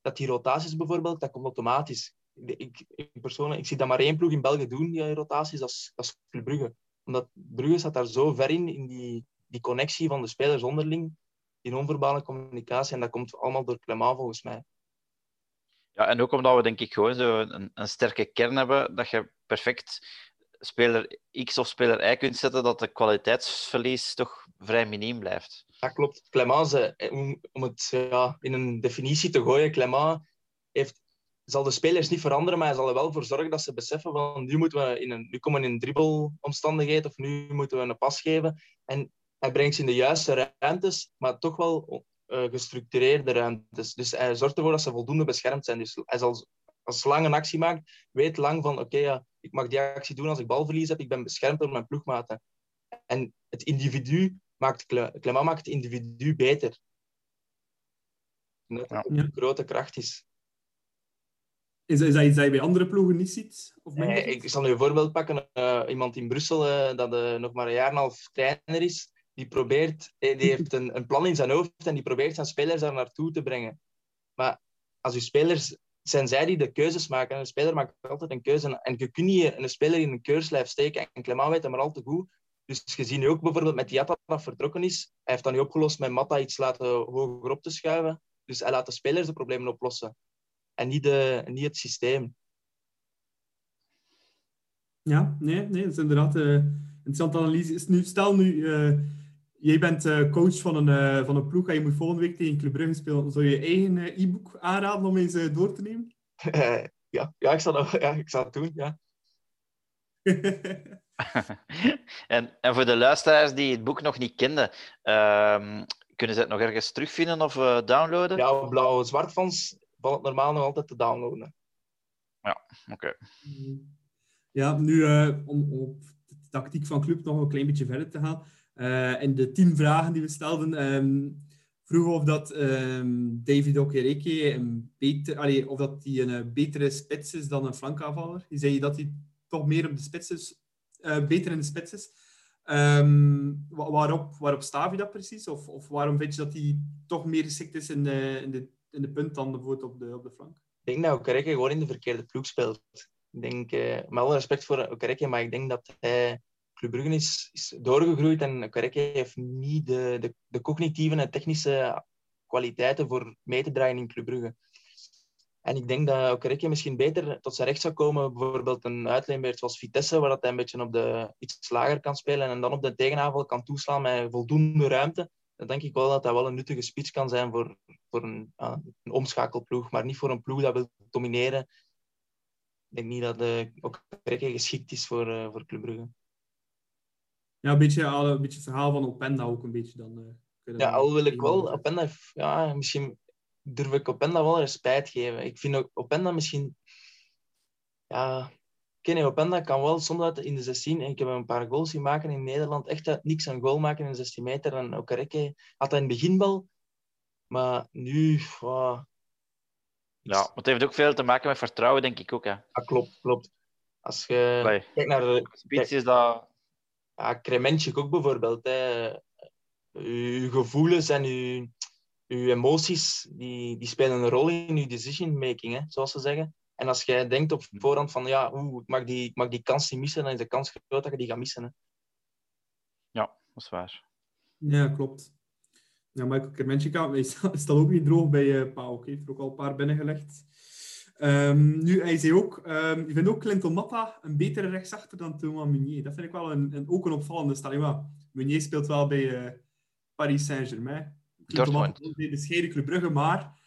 F: dat die rotaties bijvoorbeeld, dat komt automatisch. Ik, ik, persoonlijk, ik zie dat maar één ploeg in België doen, die rotaties, dat is, dat Brugge. Omdat Brugge staat daar zo ver in, in die, die connectie van de spelers onderling, die non-verbale communicatie. En dat komt allemaal door Clement volgens mij.
E: Ja, en ook omdat we denk ik gewoon zo een, een sterke kern hebben, dat je perfect speler X of speler Y kunt zetten, dat de kwaliteitsverlies toch vrij miniem blijft.
F: Dat klopt. Clement, om, om het ja, in een definitie te gooien, Clement heeft, zal de spelers niet veranderen, maar hij zal er wel voor zorgen dat ze beseffen van nu, moeten we in een, nu komen we in een of nu moeten we een pas geven. En hij brengt ze in de juiste ruimtes, maar toch wel uh, gestructureerde ruimtes. Dus hij zorgt ervoor dat ze voldoende beschermd zijn. Dus hij zal, als Lang een actie maakt, weet Lang van oké, ja, ik mag die actie doen als ik balverlies heb, ik ben beschermd door mijn ploegmaten. En het individu maakt, Clement maakt het individu beter. Dat ja. een grote kracht is.
D: Is, is dat iets dat je bij andere ploegen niet ziet? Of
F: nee, ik zal nu een voorbeeld pakken. Uh, iemand in Brussel uh, dat uh, nog maar een jaar en een half trainer is die probeert, eh, die (laughs) heeft een, een plan in zijn hoofd en die probeert zijn spelers daar naartoe te brengen. Maar als je spelers, zijn zij die de keuzes maken. En een speler maakt altijd een keuze. En je kunt niet een speler in een keurslijf steken. En Clement weet dat maar al te goed. Dus je nu ook bijvoorbeeld met Diatta dat vertrokken is. Hij heeft dat nu opgelost met Matta iets laten hoger op te schuiven. Dus hij laat de spelers de problemen oplossen. En niet, de, niet het systeem.
D: Ja, nee, nee, dat is inderdaad uh, interessante analyse. Is nu, stel nu, uh, jij bent uh, coach van een, van een ploeg en je moet volgende week tegen Club Brugge spelen. Zou je je eigen e-book aanraden om eens door te nemen? (laughs)
F: ja, ja, ik zal dat, (laughs) ja, ik zal het doen, ja. (laughs)
E: en, en voor de luisteraars die het boek nog niet kenden, uh, kunnen ze het nog ergens terugvinden of uh, downloaden?
F: Ja, blauw-zwart valt het normaal nog altijd te downloaden.
E: Ja, oké.
D: Ja, nu uh, om op de tactiek van club nog een klein beetje verder te gaan. Uh, in de tien vragen die we stelden, um, vroegen of dat um, David Okereke een beter, allee, of dat die een betere spits is dan een flankaanvaller. Die zei dat hij toch meer op de spits is, uh, beter in de spits is. Um, waarop, waarop staaf je dat precies? Of, of waarom vind je dat hij toch meer geschikt is in de, in de, in de punt dan bijvoorbeeld op de, op de flank?
F: Ik denk dat Okereke gewoon in de verkeerde ploeg speelt. Ik denk, uh, met alle respect voor Okereke, maar ik denk dat hij... Club Brugge is, is doorgegroeid en Okereke heeft niet de, de, de cognitieve en technische kwaliteiten voor mee te draaien in Club Brugge. En ik denk dat Okereke misschien beter tot zijn recht zou komen. Bijvoorbeeld een uitleenbeurt zoals Vitesse, waar dat hij een beetje op de iets lager kan spelen en dan op de tegenaanval kan toeslaan met voldoende ruimte. Dan denk ik wel dat dat wel een nuttige speech kan zijn voor, voor een, omschakelploeg, maar niet voor een ploeg dat wil domineren. Ik denk niet dat uh, geschikt is voor, uh, voor Club Brugge.
D: Ja, een beetje, een beetje het verhaal van Openda ook een beetje dan.
F: ja, al wil ik wel. Openda, ja, misschien durf ik Openda wel respect geven. Ik vind ook Openda misschien... Ja, Kenny Openda kan wel soms in de 16, en ik heb een paar goals zien maken in Nederland, echt niks een goal maken in de 16 meter. En Okereke had hij in het begin maar nu... Wow.
E: Ja, maar het heeft ook veel te maken met vertrouwen, denk ik ook. Hè.
F: Ja, klopt, klopt. Als je
E: Allee,
F: kijkt naar... De,
E: Spits is dat...
F: Ja, Krementjik ook bijvoorbeeld. Hè. Uw gevoelens en uw, uw emoties, die, die spelen een rol in je decision making, hè, zoals ze zeggen. En als jij denkt op voorhand van, ja, oeh, ik, mag die, ik mag die kans niet missen, dan is de kans groot dat je die gaat missen. Hè.
E: Ja, dat is waar.
D: Ja, klopt. Ja, Michael Kermenchika staat ook niet droog bij uh, Pauk. Hij heeft er ook al een paar binnengelegd. Um, nu, hij zei ook, um, je vindt ook Clinton Matta een betere rechtsachter dan Thomas Meunier. Dat vind ik wel een, een, ook een opvallende stelling. Maar Meunier speelt wel bij uh, Paris Saint-Germain.
E: Dortmund.
D: De bescheiden Club Brugge, maar...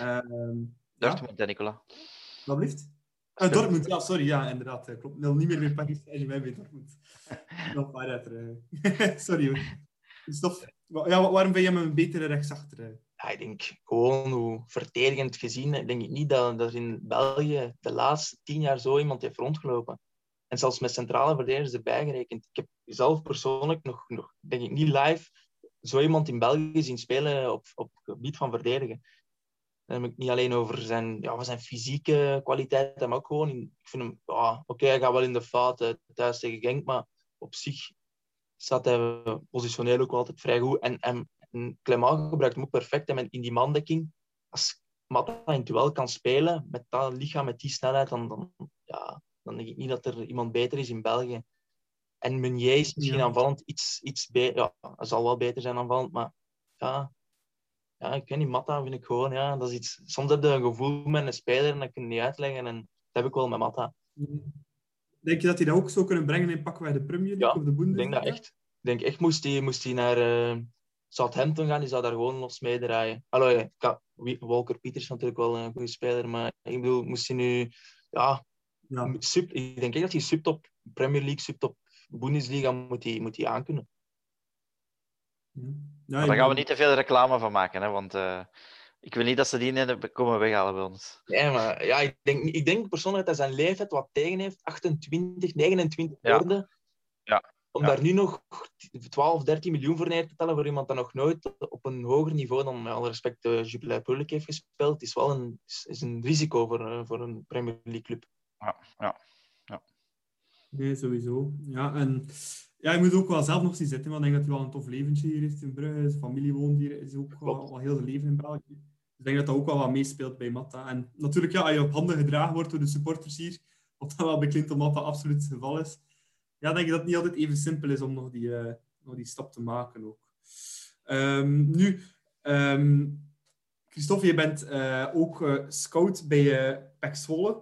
D: Um,
E: Dortmund, ja? Nicola.
D: Wat blijft? Uh, Dortmund, ja, sorry. Ja, inderdaad. Uh, klopt. niet meer bij Paris Saint-Germain, bij Dortmund. (laughs) Nog uit. (laughs) sorry hoor. Stof. Ja, waarom ben je hem een betere rechtsachter?
F: Ja, ik denk gewoon hoe verdedigend gezien, denk niet dat, er in België de laatste tien jaar zo iemand heeft rondgelopen. En zelfs met centrale verdedigers erbij gerekend. Ik heb zelf persoonlijk nog, nog denk ik niet live, zo iemand in België zien spelen op, op het gebied van verdedigen. Dan heb ik niet alleen over zijn, ja, zijn fysieke kwaliteiten, maar ook gewoon, in, ik vind hem, ja, oké, hij gaat wel in de fout thuis tegen Genk, maar op zich staat hij positioneel ook altijd vrij goed. En, en, en Clement gebruikt hem ook perfect. En in die mandekking, als Matta in het duel kan spelen met dat lichaam, met die snelheid, dan, dan, ja, dan denk ik niet dat er iemand beter is in België. En Meunier is misschien ja. aanvallend iets, iets beter. Ja, hij zal wel beter zijn aanvallend, maar ja, ja, ik weet niet, Matta vind ik gewoon, ja, dat is iets... Soms heb je een gevoel met een speler en dat kun je niet uitleggen. En dat heb ik wel met Matta.
D: Denk je dat hij dat ook zou kunnen brengen in pakken wij de Premier League
F: ja,
D: of de Bundesliga?
F: ik denk dat echt. Ik denk echt, moest hij, moest hij naar uh, Southampton gaan, die zou daar gewoon los mee draaien. Allee, Walker Peters is natuurlijk wel een goede speler, maar ik bedoel, moest hij nu... Ja, ja. Sub, ik denk echt dat hij subtop Premier League, subtop Bundesliga moet hij, moet hij aankunnen.
D: Ja.
E: maar daar gaan we niet te veel reclame van maken, hè, want uh, ik wil niet dat ze die net komen weghalen bij ons.
F: Nee, maar ja, ik denk, ik denk persoonlijk dat hij zijn leeftijd wat tegen heeft. 28, 29
E: ja.
F: worden.
E: Ja.
F: Om ja. daar nu nog 12, 13 miljoen voor neer te tellen voor iemand dat nog nooit op een hoger niveau dan met alle respect uh, Jupiler Public heeft gespeeld, is wel een, is, is een risico voor, uh, voor een Premier League club.
E: Ja, ja. ja.
D: Nee, sowieso. Ja, en ja, je moet ook wel zelf nog zien zitten, want ik denk dat hij wel een tof leventje hier heeft in Brugge. Zijn familie woont hier, is ook wel, wel heel zijn leven in België. Dus ik denk dat dat ook wel wat meespeelt bij Matta. En natuurlijk, ja, als je op handen gedragen wordt door de supporters hier, wat dan wel bij Clinton Matta absoluut het geval is, ja, denk ik dat het niet altijd even simpel is om nog die, uh, nog die stap te maken ook. Um, nu, um, Christophe, je bent uh, ook uh, scout bij uh.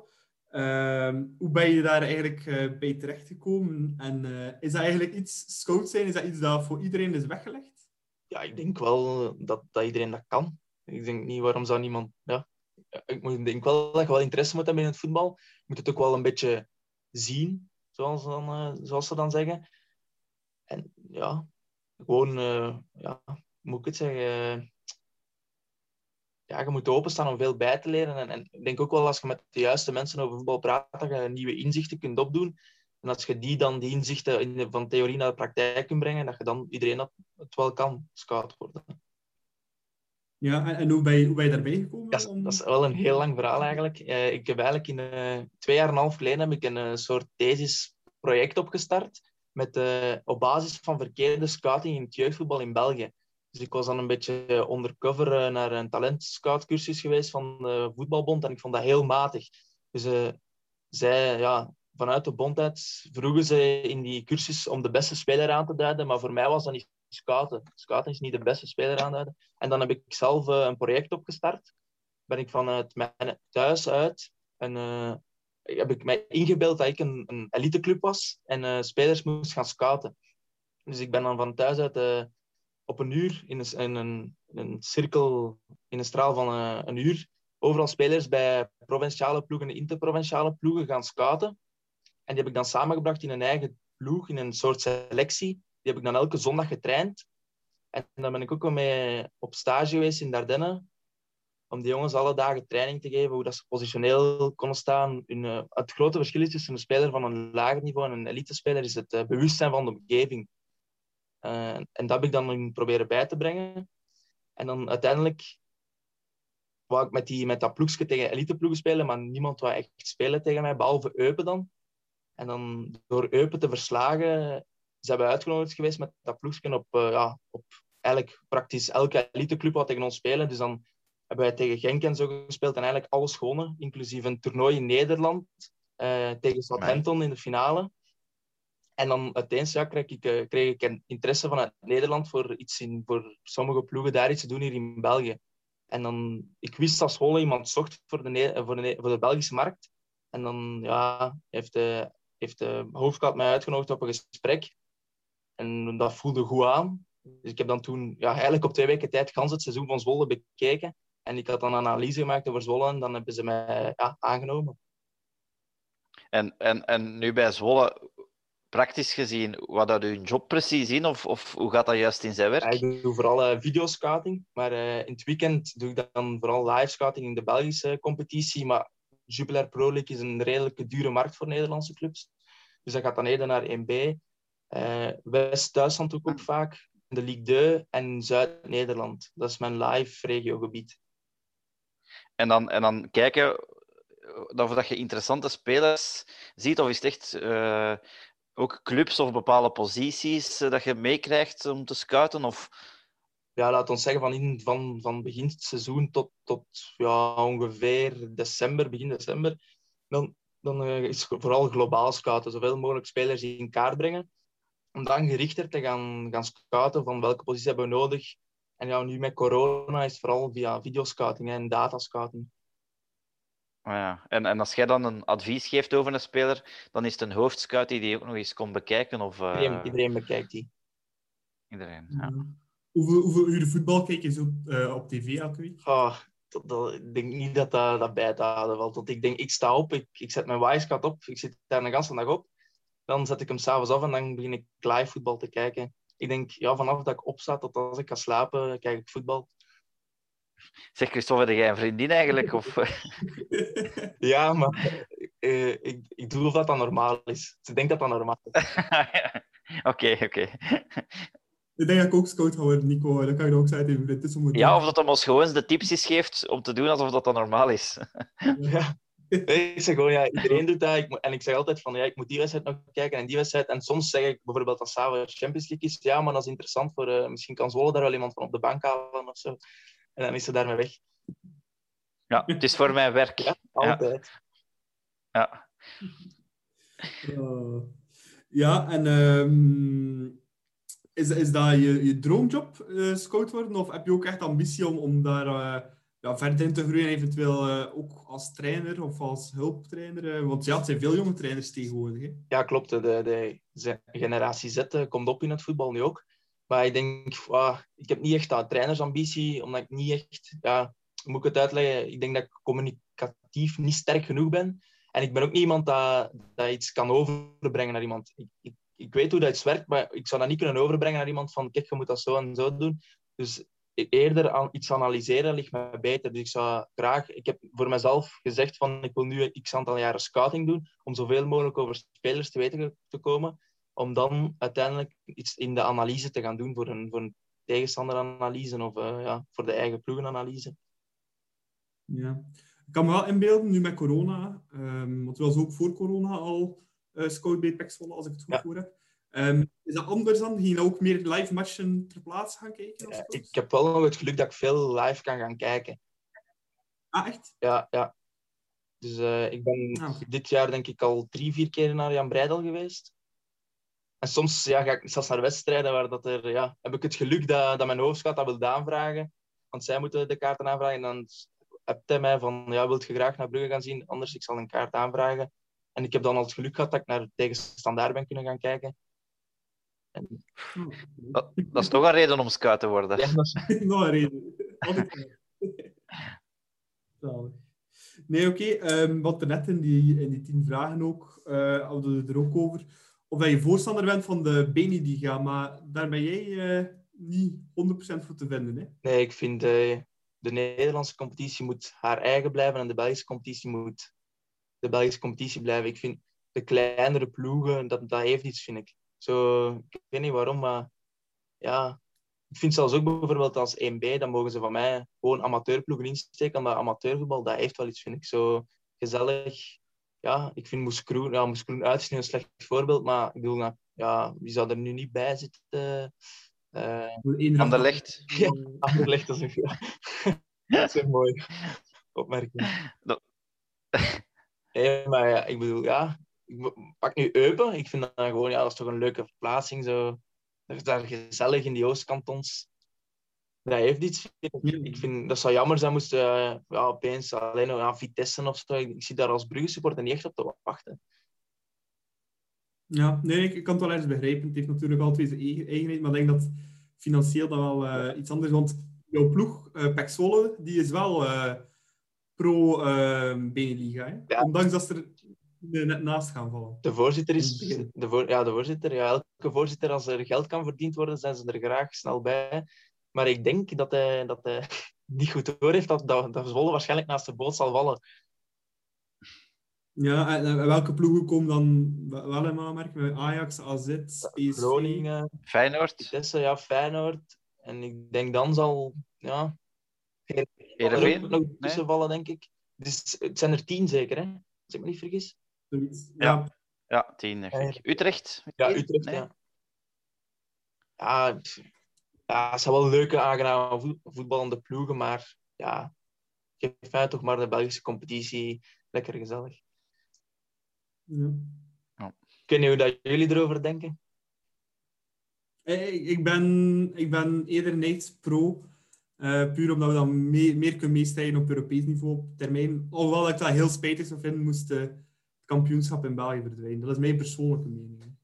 D: Ehm, hoe ben je daar eigenlijk bij terechtgekomen? En is dat eigenlijk iets, scout zijn, is dat iets dat voor iedereen is weggelegd?
F: Ja, ik denk wel dat, dat iedereen dat kan. Ik denk niet waarom zou niemand... Ja, ik denk wel dat je wel interesse moet hebben in het voetbal. Je moet het ook wel een beetje zien, zoals, dan, uh, zoals ze dan zeggen. En ja, gewoon, ja, moet ik het zeggen ja, je moet openstaan om veel bij te leren. En, en, ik denk ook wel als je met de juiste mensen over voetbal praat, dat je nieuwe inzichten kunt opdoen. En als je die dan, die inzichten in van theorie naar de praktijk kunt brengen, dat je dan iedereen dat, het wel kan scout worden.
D: Ja, en, hoe, ben je, hoe ben je daarbij gekomen?
F: Ja, Dat is wel een heel lang verhaal eigenlijk. Uh, ik heb eigenlijk in uh, twee jaar en een half geleden heb ik een uh, soort thesisproject opgestart met, op basis van verkeerde scouting in het jeugdvoetbal in België. Dus ik was dan een beetje undercover eh, naar een talentscoutcursus geweest van de voetbalbond en ik vond dat heel matig. Dus zij, ja, vanuit de bond uit vroegen ze in die cursus om de beste speler aan te duiden, maar voor mij was dat niet scouten. Scouten is niet de beste speler aanduiden. En dan heb ik zelf uh, een project opgestart. Ben ik vanuit mijn thuis uit en heb ik mij ingebeeld dat ik een, een eliteclub was en spelers moest gaan scouten. Dus ik ben dan van thuis uit op een uur in een, in een, een cirkel, in een straal van eh, een, uur, overal spelers bij provinciale ploegen en interprovinciale ploegen gaan scouten. En die heb ik dan samengebracht in een eigen ploeg, in een soort selectie. Die heb ik dan elke zondag getraind. En dan ben ik ook wel mee op stage geweest in Dardenne, om die jongens alle dagen training te geven, hoe dat ze positioneel konden staan. Eh, het grote verschil is tussen een speler van een lager niveau en een elite-speler is het uh, bewustzijn van de omgeving. Uh, en dat heb ik dan proberen bij te brengen. En dan uiteindelijk wou ik met, die, met dat ploegje tegen eliteploegen spelen, maar niemand wou echt spelen tegen mij, behalve Eupen dan. En dan door Eupen te verslagen, zijn we uitgenodigd geweest met dat ploegje op, uh, ja, op eigenlijk praktisch elke eliteclub wat tegen ons spelen. Dus dan hebben wij tegen Genk en zo gespeeld en eigenlijk alles gewonnen, inclusief een toernooi in Nederland uh, tegen Southampton in de finale. En dan uiteindelijk ja, kreeg, ik, uh, kreeg ik interesse vanuit Nederland voor, iets in, voor sommige ploegen daar iets te doen hier in België. En dan, ik wist dat school iemand zocht voor de, voor de, voor de Belgische markt. En dan ja, heeft, de, heeft de hoofdkaart mij uitgenodigd op een gesprek. En dat voelde goed aan. Dus ik heb dan toen ja, eigenlijk op twee weken tijd gans het seizoen van Zwolle bekeken. En ik had dan een analyse gemaakt over Zwolle en dan hebben ze mij ja, aangenomen.
E: En, en, en nu bij Zwolle, praktisch gezien, wat dat uw job precies in? Of, of hoe gaat dat juist in zijn werk?
F: ik doe vooral uh, videoscouting, maar uh, in het weekend doe ik dan vooral live scouting in de Belgische competitie. Maar Jupiler Pro League is een redelijk dure markt voor Nederlandse clubs. Dus dat gaat dan eerder naar 1B. Uh, eh, West-Duitsland ook, ook vaak. De Ligue 2 en Zuid-Nederland. Dat is mijn live regiogebied.
E: En dan, en dan kijken of dat je interessante spelers ziet, of is het echt ook clubs of bepaalde posities eh, dat je meekrijgt om te scouten? Of...
F: Ja, laat ons zeggen van, in, van, van begin het seizoen tot, tot ja, ongeveer december, begin december. Dan, dan uh, is het vooral globaal scouten. Zoveel mogelijk spelers in kaart brengen. Om dan gerichter te gaan, gaan scouten van welke positie hebben we nodig. En ja, nu met corona is het vooral via videoscouting en datascouting.
E: Oh ja. en, en als jij dan een advies geeft over een speler, dan is het een hoofdscout die die ook nog eens komt bekijken? Of, uh...
F: iedereen, iedereen, bekijkt die.
E: Iedereen, ja.
D: Hoeveel, hoeveel uur voetbal kijk je zo uh, op tv elke week?
F: Oh, dat, dat, ik denk niet dat dat, dat bij te houden valt. Want ik denk, ik sta op, ik, ik zet mijn wijskat op, ik zit daar een hele dag op. Dan zet ik hem s'avonds af en dan begin ik live voetbal te kijken. Ik denk, ja, vanaf dat ik opsta tot als ik ga slapen, kijk ik voetbal.
E: Zeg Christophe, heb jij een vriendin eigenlijk? Of... (laughs)
F: ja, maar uh, ik, ik doe of dat dat normaal is. Ze denkt dat dat normaal is. (laughs)
E: Oké, oké.
D: Ik denk dat ik ook scout hou, Nico. Dat kan je ook zeggen. Dit is
E: ja, of dat hem ons gewoon de tips geeft om te doen alsof dat, dat normaal is.
F: ja. (laughs) Ik zeg gewoon, ja, iedereen doet dat. Ik moet, en ik zeg altijd van, ja, ik moet die wedstrijd nog kijken en die wedstrijd. En soms zeg ik bijvoorbeeld als Sava Champions League is, ja, maar dat is interessant voor... Uh, misschien kan Zwolle daar wel iemand van op de bank halen of zo. En dan is ze daarmee weg.
E: Ja, het is voor mijn werk.
F: Ja, altijd.
E: Ja.
D: Uh, ja, en um, is, is dat je, je droomjob, uh, scout worden? Of heb je ook echt ambitie om, om daar uh, ja, verder in te groeien, eventueel eh, ook als trainer of als hulptrainer? eh, want ja, het zijn veel jonge trainers tegenwoordig. Hè?
F: Ja, klopt. De, de generatie Z eh, komt op in het voetbal nu ook. Maar ik denk, ah, ik heb niet echt dat trainersambitie, omdat ik niet echt, ja, moet ik het uitleggen? Ik denk dat ik communicatief niet sterk genoeg ben. En ik ben ook niet iemand dat, dat iets kan overbrengen naar iemand. Ik, ik, ik weet hoe dat iets werkt, maar ik zou dat niet kunnen overbrengen naar iemand van, kijk, je moet dat zo en zo doen. Dus eerder aan iets analyseren ligt mij beter. Dus ik zou graag, ik heb voor mezelf gezegd van, ik wil nu x aantal jaren scouting doen, om zoveel mogelijk over spelers te weten te komen, om dan uiteindelijk iets in de analyse te gaan doen voor een, voor een tegenstanderanalyse of eh, ja, voor de eigen ploegenanalyse.
D: Ja. Ik kan me wel inbeelden, nu met corona, ehm, want het was ook voor corona al eh scout bij PEC Zwolle, als ik het goed
F: Ja.
D: voor heb. Ehm, is dat anders dan? Ging je ook meer live matchen ter plaatse gaan kijken?
F: Ja, ik heb wel nog het geluk dat ik veel live kan gaan kijken.
D: Ah, echt?
F: Ja, ja. Dus eh, ik ben
D: Ah,
F: dit jaar denk ik al drie, vier keer naar Jan Breidel geweest. En soms ja, ga ik zelfs naar wedstrijden waar dat er, ja, heb ik het geluk dat, dat mijn hoofdscout dat wil aanvragen. Want zij moeten de kaarten aanvragen. En dan hebt hij mij van, ja, wilt je graag naar Brugge gaan zien? Anders, ik zal een kaart aanvragen. En ik heb dan al het geluk gehad dat ik naar tegenstandaard ben kunnen gaan kijken. En,
E: Dat, dat is toch een reden om scout te worden.
F: ja, dat is- (laughs)
D: Nog een reden. (laughs) Nee, oké. ehm, wat er net in die, in die tien vragen ook, eh hadden we het er ook over. Of dat je voorstander bent van de Beneliga, maar daar ben jij eh, niet 100% voor te vinden. Hè?
F: Nee, ik vind eh, de Nederlandse competitie moet haar eigen blijven en de Belgische competitie moet de Belgische competitie blijven. Ik vind de kleinere ploegen, dat, dat heeft iets, vind ik. Zo, ik weet niet waarom, maar ja. Ik vind zelfs ook bijvoorbeeld als 1B, dan mogen ze van mij gewoon amateurploegen insteken. Omdat amateurvoetbal, dat heeft wel iets, vind ik. Zo gezellig. Ja, ik vind Moeskroen, ja, Moeskroen uit een slecht voorbeeld, maar ik bedoel, nou, ja, wie zou er nu niet bij zitten? Eh,
D: Voor één
E: Anderlecht. (laughs)
F: Ja. Anderlecht, dat is een, (laughs) dat is een mooie opmerking. (laughs)
E: Dat-
F: Nee, maar ja, ik bedoel, ja, ik pak nu Eupen. Ik vind dat gewoon, ja, dat is toch een leuke verplaatsing. Zo. Dat is daar gezellig in die Oostkantons. Dat heeft iets. ik. Vind, dat zou jammer zijn moesten eh, ja, opeens alleen nog aan Vitesse of zo. Ik, ik zie daar als Brugge supporter niet echt op te wachten.
D: Ja, nee, ik, ik kan het wel ergens begrijpen. Het heeft natuurlijk altijd zijn eigen- eigenheid, maar ik denk dat financieel dat wel eh, iets anders is. Want jouw ploeg, Zwolle, die is wel pro Beneliga. Hè?
F: Ja.
D: Ondanks dat ze er net naast gaan vallen.
F: De voorzitter is...
D: begin.
F: De voor, ja, de voorzitter. Ja, elke voorzitter, als er geld kan verdiend worden, zijn ze er graag snel bij. Maar ik denk dat hij, dat hij (laughs) niet goed door heeft dat, dat, dat Zwolle waarschijnlijk naast de boot zal vallen.
D: Ja, en, en welke ploegen komen dan wel in aanmerking? Ajax, AZ, PSV?
F: Groningen,
E: Feyenoord,
F: Vitesse, ja, Feyenoord. En ik denk dan zal... Ja, er
E: Heerenveen.
F: nog tussen vallen, denk ik. Dus het zijn er tien zeker, hè? Als ik me niet vergis.
D: Zoiets.
E: Ja.
D: Ja.
E: Ja, tien, denk ik. Utrecht?
F: Ja, Utrecht,
E: Nee?
F: ja. Ja, ja, het zijn wel leuke, aangename voet- voetballende ploegen, maar ja, geef mij toch maar de Belgische competitie lekker gezellig.
D: Ja.
F: Ik weet niet hoe dat jullie erover denken.
D: Eh, Ik, ben, ik ben eerder niet pro. eh, puur omdat we dan meer, meer kunnen meestrijden op Europees niveau op termijn. Alhoewel ik dat heel spijtig zou vinden, moest eh, het kampioenschap in België verdwijnen. Dat is mijn persoonlijke mening.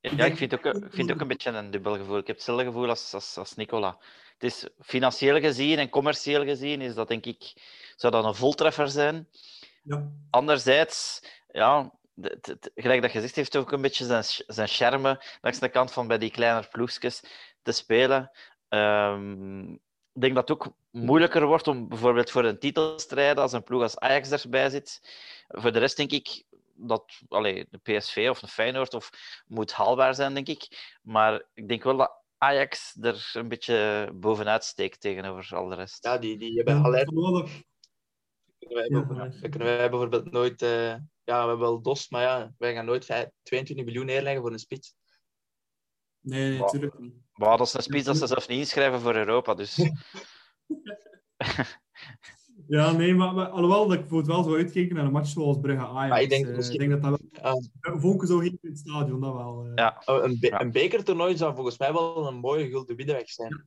E: Ja, ik vind, ook, ik vind ook een beetje een dubbel gevoel. Ik heb hetzelfde gevoel als, als, als Nicola. Het is financieel gezien en commercieel gezien is dat denk ik, zou dat een voltreffer zijn.
D: Ja.
E: Anderzijds, ja, gelijk dat je zegt, heeft ook een beetje zijn, zijn charme langs de kant van bij die kleine ploegjes te spelen. Ehm, ik denk dat ook moeilijker wordt om bijvoorbeeld voor een titel te strijden als een ploeg als Ajax erbij zit. Voor de rest denk ik dat allee, de PSV of de Feyenoord of, moet haalbaar zijn, denk ik. Maar ik denk wel dat Ajax er een beetje bovenuit steekt tegenover al de rest.
F: Ja, die, die hebben
D: dat-
F: kunnen wij,
D: Ja,
F: kunnen wij bijvoorbeeld nooit... eh, ja, we hebben wel DOS, maar ja, wij gaan nooit vijf- 22 miljoen neerleggen voor een spits.
D: Nee, nee, natuurlijk niet.
E: Maar dat is een spits dat ze zelf niet inschrijven voor Europa. Dus (laughs) (laughs)
D: Ja, nee, maar, maar alhoewel dat ik bijvoorbeeld wel zou uitkijken naar een match zoals Brugge-Ajax.
F: Maar ik denk
D: eh,
F: misschien-
D: ik denk dat dat
F: Ja.
D: wel... Vonken zou geven in het stadion, dat wel. eh.
E: ja,
F: Oh, Een, be
E: Ja.
F: een bekertoernooi zou volgens mij wel een mooie gulden middenweg zijn.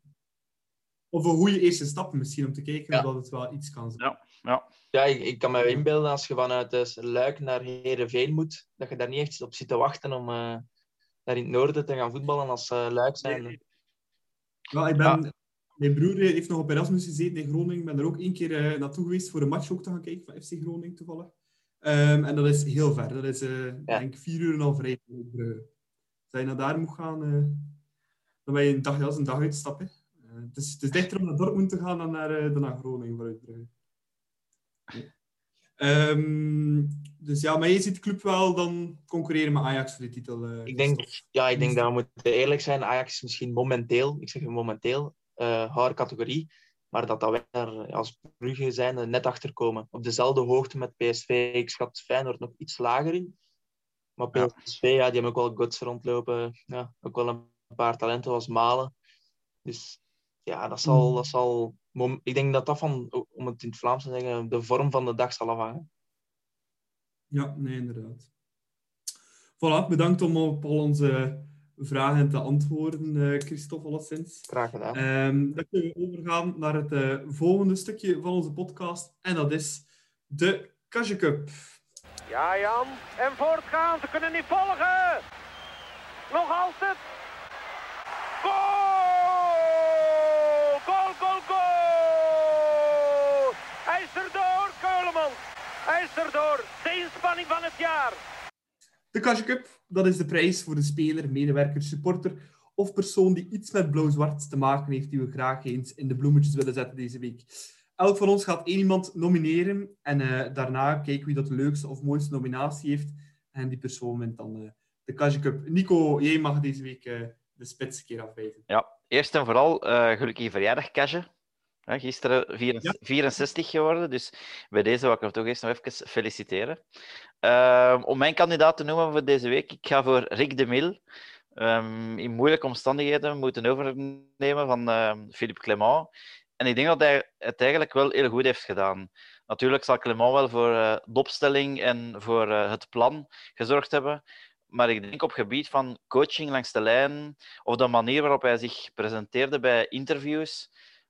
D: of een goede eerste stap misschien om te kijken
F: Ja.
D: of dat het wel iets kan zijn.
E: Ja, ja.
F: Ja, ik, ik kan me inbeelden als je vanuit dus Luik naar Heerenveen moet, dat je daar niet echt op zit te wachten om eh daar in het noorden te gaan voetballen als eh Luik zijn.
D: Nee. Ja, ik ben, Mijn broer eh, heeft nog op Erasmus gezeten in Groningen. Ik ben er ook één keer eh, naartoe geweest voor een match ook te gaan kijken van FC Groningen toevallig. Ehm, en dat is heel ver. Dat is eh denk ik vier uur al vrij. Als je naar daar moet gaan, dan ben je een dag, ja, is een dag uitstap. Hè. Eh, het, is, het is dichter om naar Dortmund te gaan dan naar, dan naar Groningen vanuit Brugge. Ja. Ehm, dus ja, maar je ziet de club wel dan concurreren met Ajax voor de titel.
F: Ik denk, ja, ik denk dat we moeten eerlijk zijn. Ajax is misschien momenteel, ik zeg momenteel, haar categorie. Maar dat, dat wij daar als Brugge zijn net achter komen. Op dezelfde hoogte met PSV. Ik schat Feyenoord nog iets lager in. Maar. PSV, ja, die hebben ook wel gods rondlopen. Ja, ook wel een paar talenten als Malen. Dus ja, dat zal...
D: Mm.
F: Dat zal ik denk dat dat van, om het in het Vlaams te zeggen, de vorm van de dag zal afhangen.
D: Ja, nee, inderdaad. Voilà, bedankt om op al onze vragen te antwoorden, eh Christophe, alleszins.
F: Graag gedaan.
D: Ehm, dan kunnen we overgaan naar het eh, volgende stukje van onze podcast. En dat is de Kasje Cup.
C: Ja, Jan. En voortgaan. Ze kunnen niet volgen. Nog altijd. Goal! Goal, goal, goal! Hij is erdoor, Keulemans. Hij is erdoor. De inspanning van het jaar.
D: De Kasje Cup, dat is de prijs voor de speler, medewerker, supporter of persoon die iets met blauw-zwart te maken heeft die we graag eens in de bloemetjes willen zetten deze week. Elk van ons gaat één iemand nomineren en eh, daarna kijken wie dat de leukste of mooiste nominatie heeft. En die persoon wint dan eh, de Kasje Cup. Nico, jij mag deze week eh, de spits keer afwijzen.
E: Ja, eerst en vooral gelukkige verjaardag, Kasje. Ja, gisteren vier-
D: Ja.
E: 64 geworden, dus bij deze wil ik hem toch eerst nog even feliciteren. Ehm, om mijn kandidaat te noemen voor deze week, ik ga voor Rick de Mil. Ehm, in moeilijke omstandigheden moeten overnemen van ehm, Philippe Clement. En ik denk dat hij het eigenlijk wel heel goed heeft gedaan. Natuurlijk zal Clement wel voor eh, de opstelling en voor eh, het plan gezorgd hebben. Maar ik denk op gebied van coaching langs de lijn, of de manier waarop hij zich presenteerde bij interviews,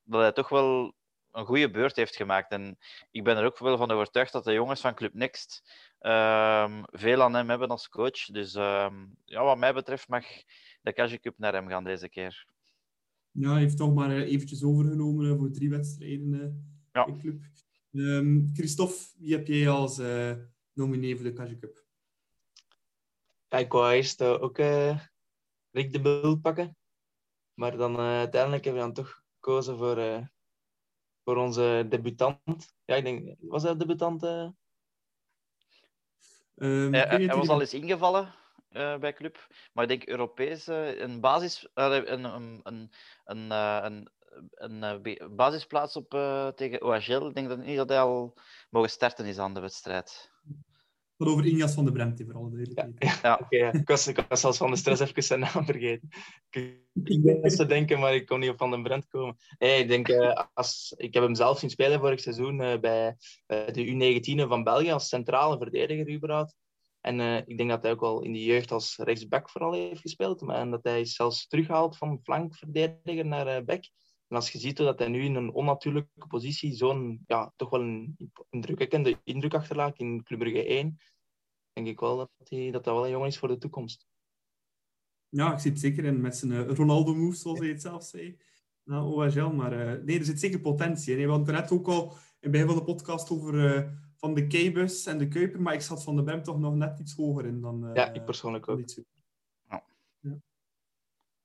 E: dat hij toch wel een goede beurt heeft gemaakt. En ik ben er ook wel van overtuigd dat de jongens van Club Next ehm, veel aan hem hebben als coach. Dus ehm, ja, wat mij betreft mag de Casio Cup naar hem gaan deze keer.
D: Ja, hij heeft toch maar eh, eventjes overgenomen eh, voor drie wedstrijden eh
E: Ja.
D: in club. Ehm, Christophe, wie heb jij als eh nominee voor de Kasje Cup?
F: Ja, ik wou eerst ook eh, Rick de Bul pakken. Maar dan eh, uiteindelijk hebben we dan toch gekozen voor, eh, voor onze debutant. Ja, ik denk, was dat debutant? eh?
D: Ehm,
E: Hij, hij was al eens ingevallen eh, bij club, maar ik denk Europees een, basis, een, een, een, een, eh, een, een, basisplaats op, eh, tegen OHL. Ik denk dat niet dat hij al mogen starten is aan de wedstrijd.
D: Gaat over Injas van de Bremt, voor alle duidelijkheid.
E: Ja.
F: Oké, ja. ik, was, ik was zelfs van de stress even zijn naam vergeten. Ik, ik ben te denken, maar ik kon niet op Van den Brent komen. Nee, ik denk, eh, als, ik heb hem zelf zien spelen vorig seizoen eh, bij eh, de U19 van België als centrale verdediger überhaupt. En ik denk dat hij ook wel in de jeugd als rechtsback vooral heeft gespeeld. Maar, en dat hij zelfs teruggehaald van flankverdediger naar back. En als je ziet hoe dat hij nu in een onnatuurlijke positie zo'n, ja, toch wel een indrukwekkende indruk achterlaat in Club Brugge 1, denk ik wel dat hij, dat, dat wel een jongen is voor de toekomst.
D: Ja, ik zie het zeker in met zijn eh, Ronaldo-move, zoals hij het zelf zei. Na OHL, maar eh, nee, er zit zeker potentie in. We hadden het net ook al in het begin van de podcast over eh, van de K-bus en de Kuiper, maar ik zat van de Bremt toch nog net iets hoger in dan... eh,
F: Ja, ik persoonlijk ook.
E: Ja.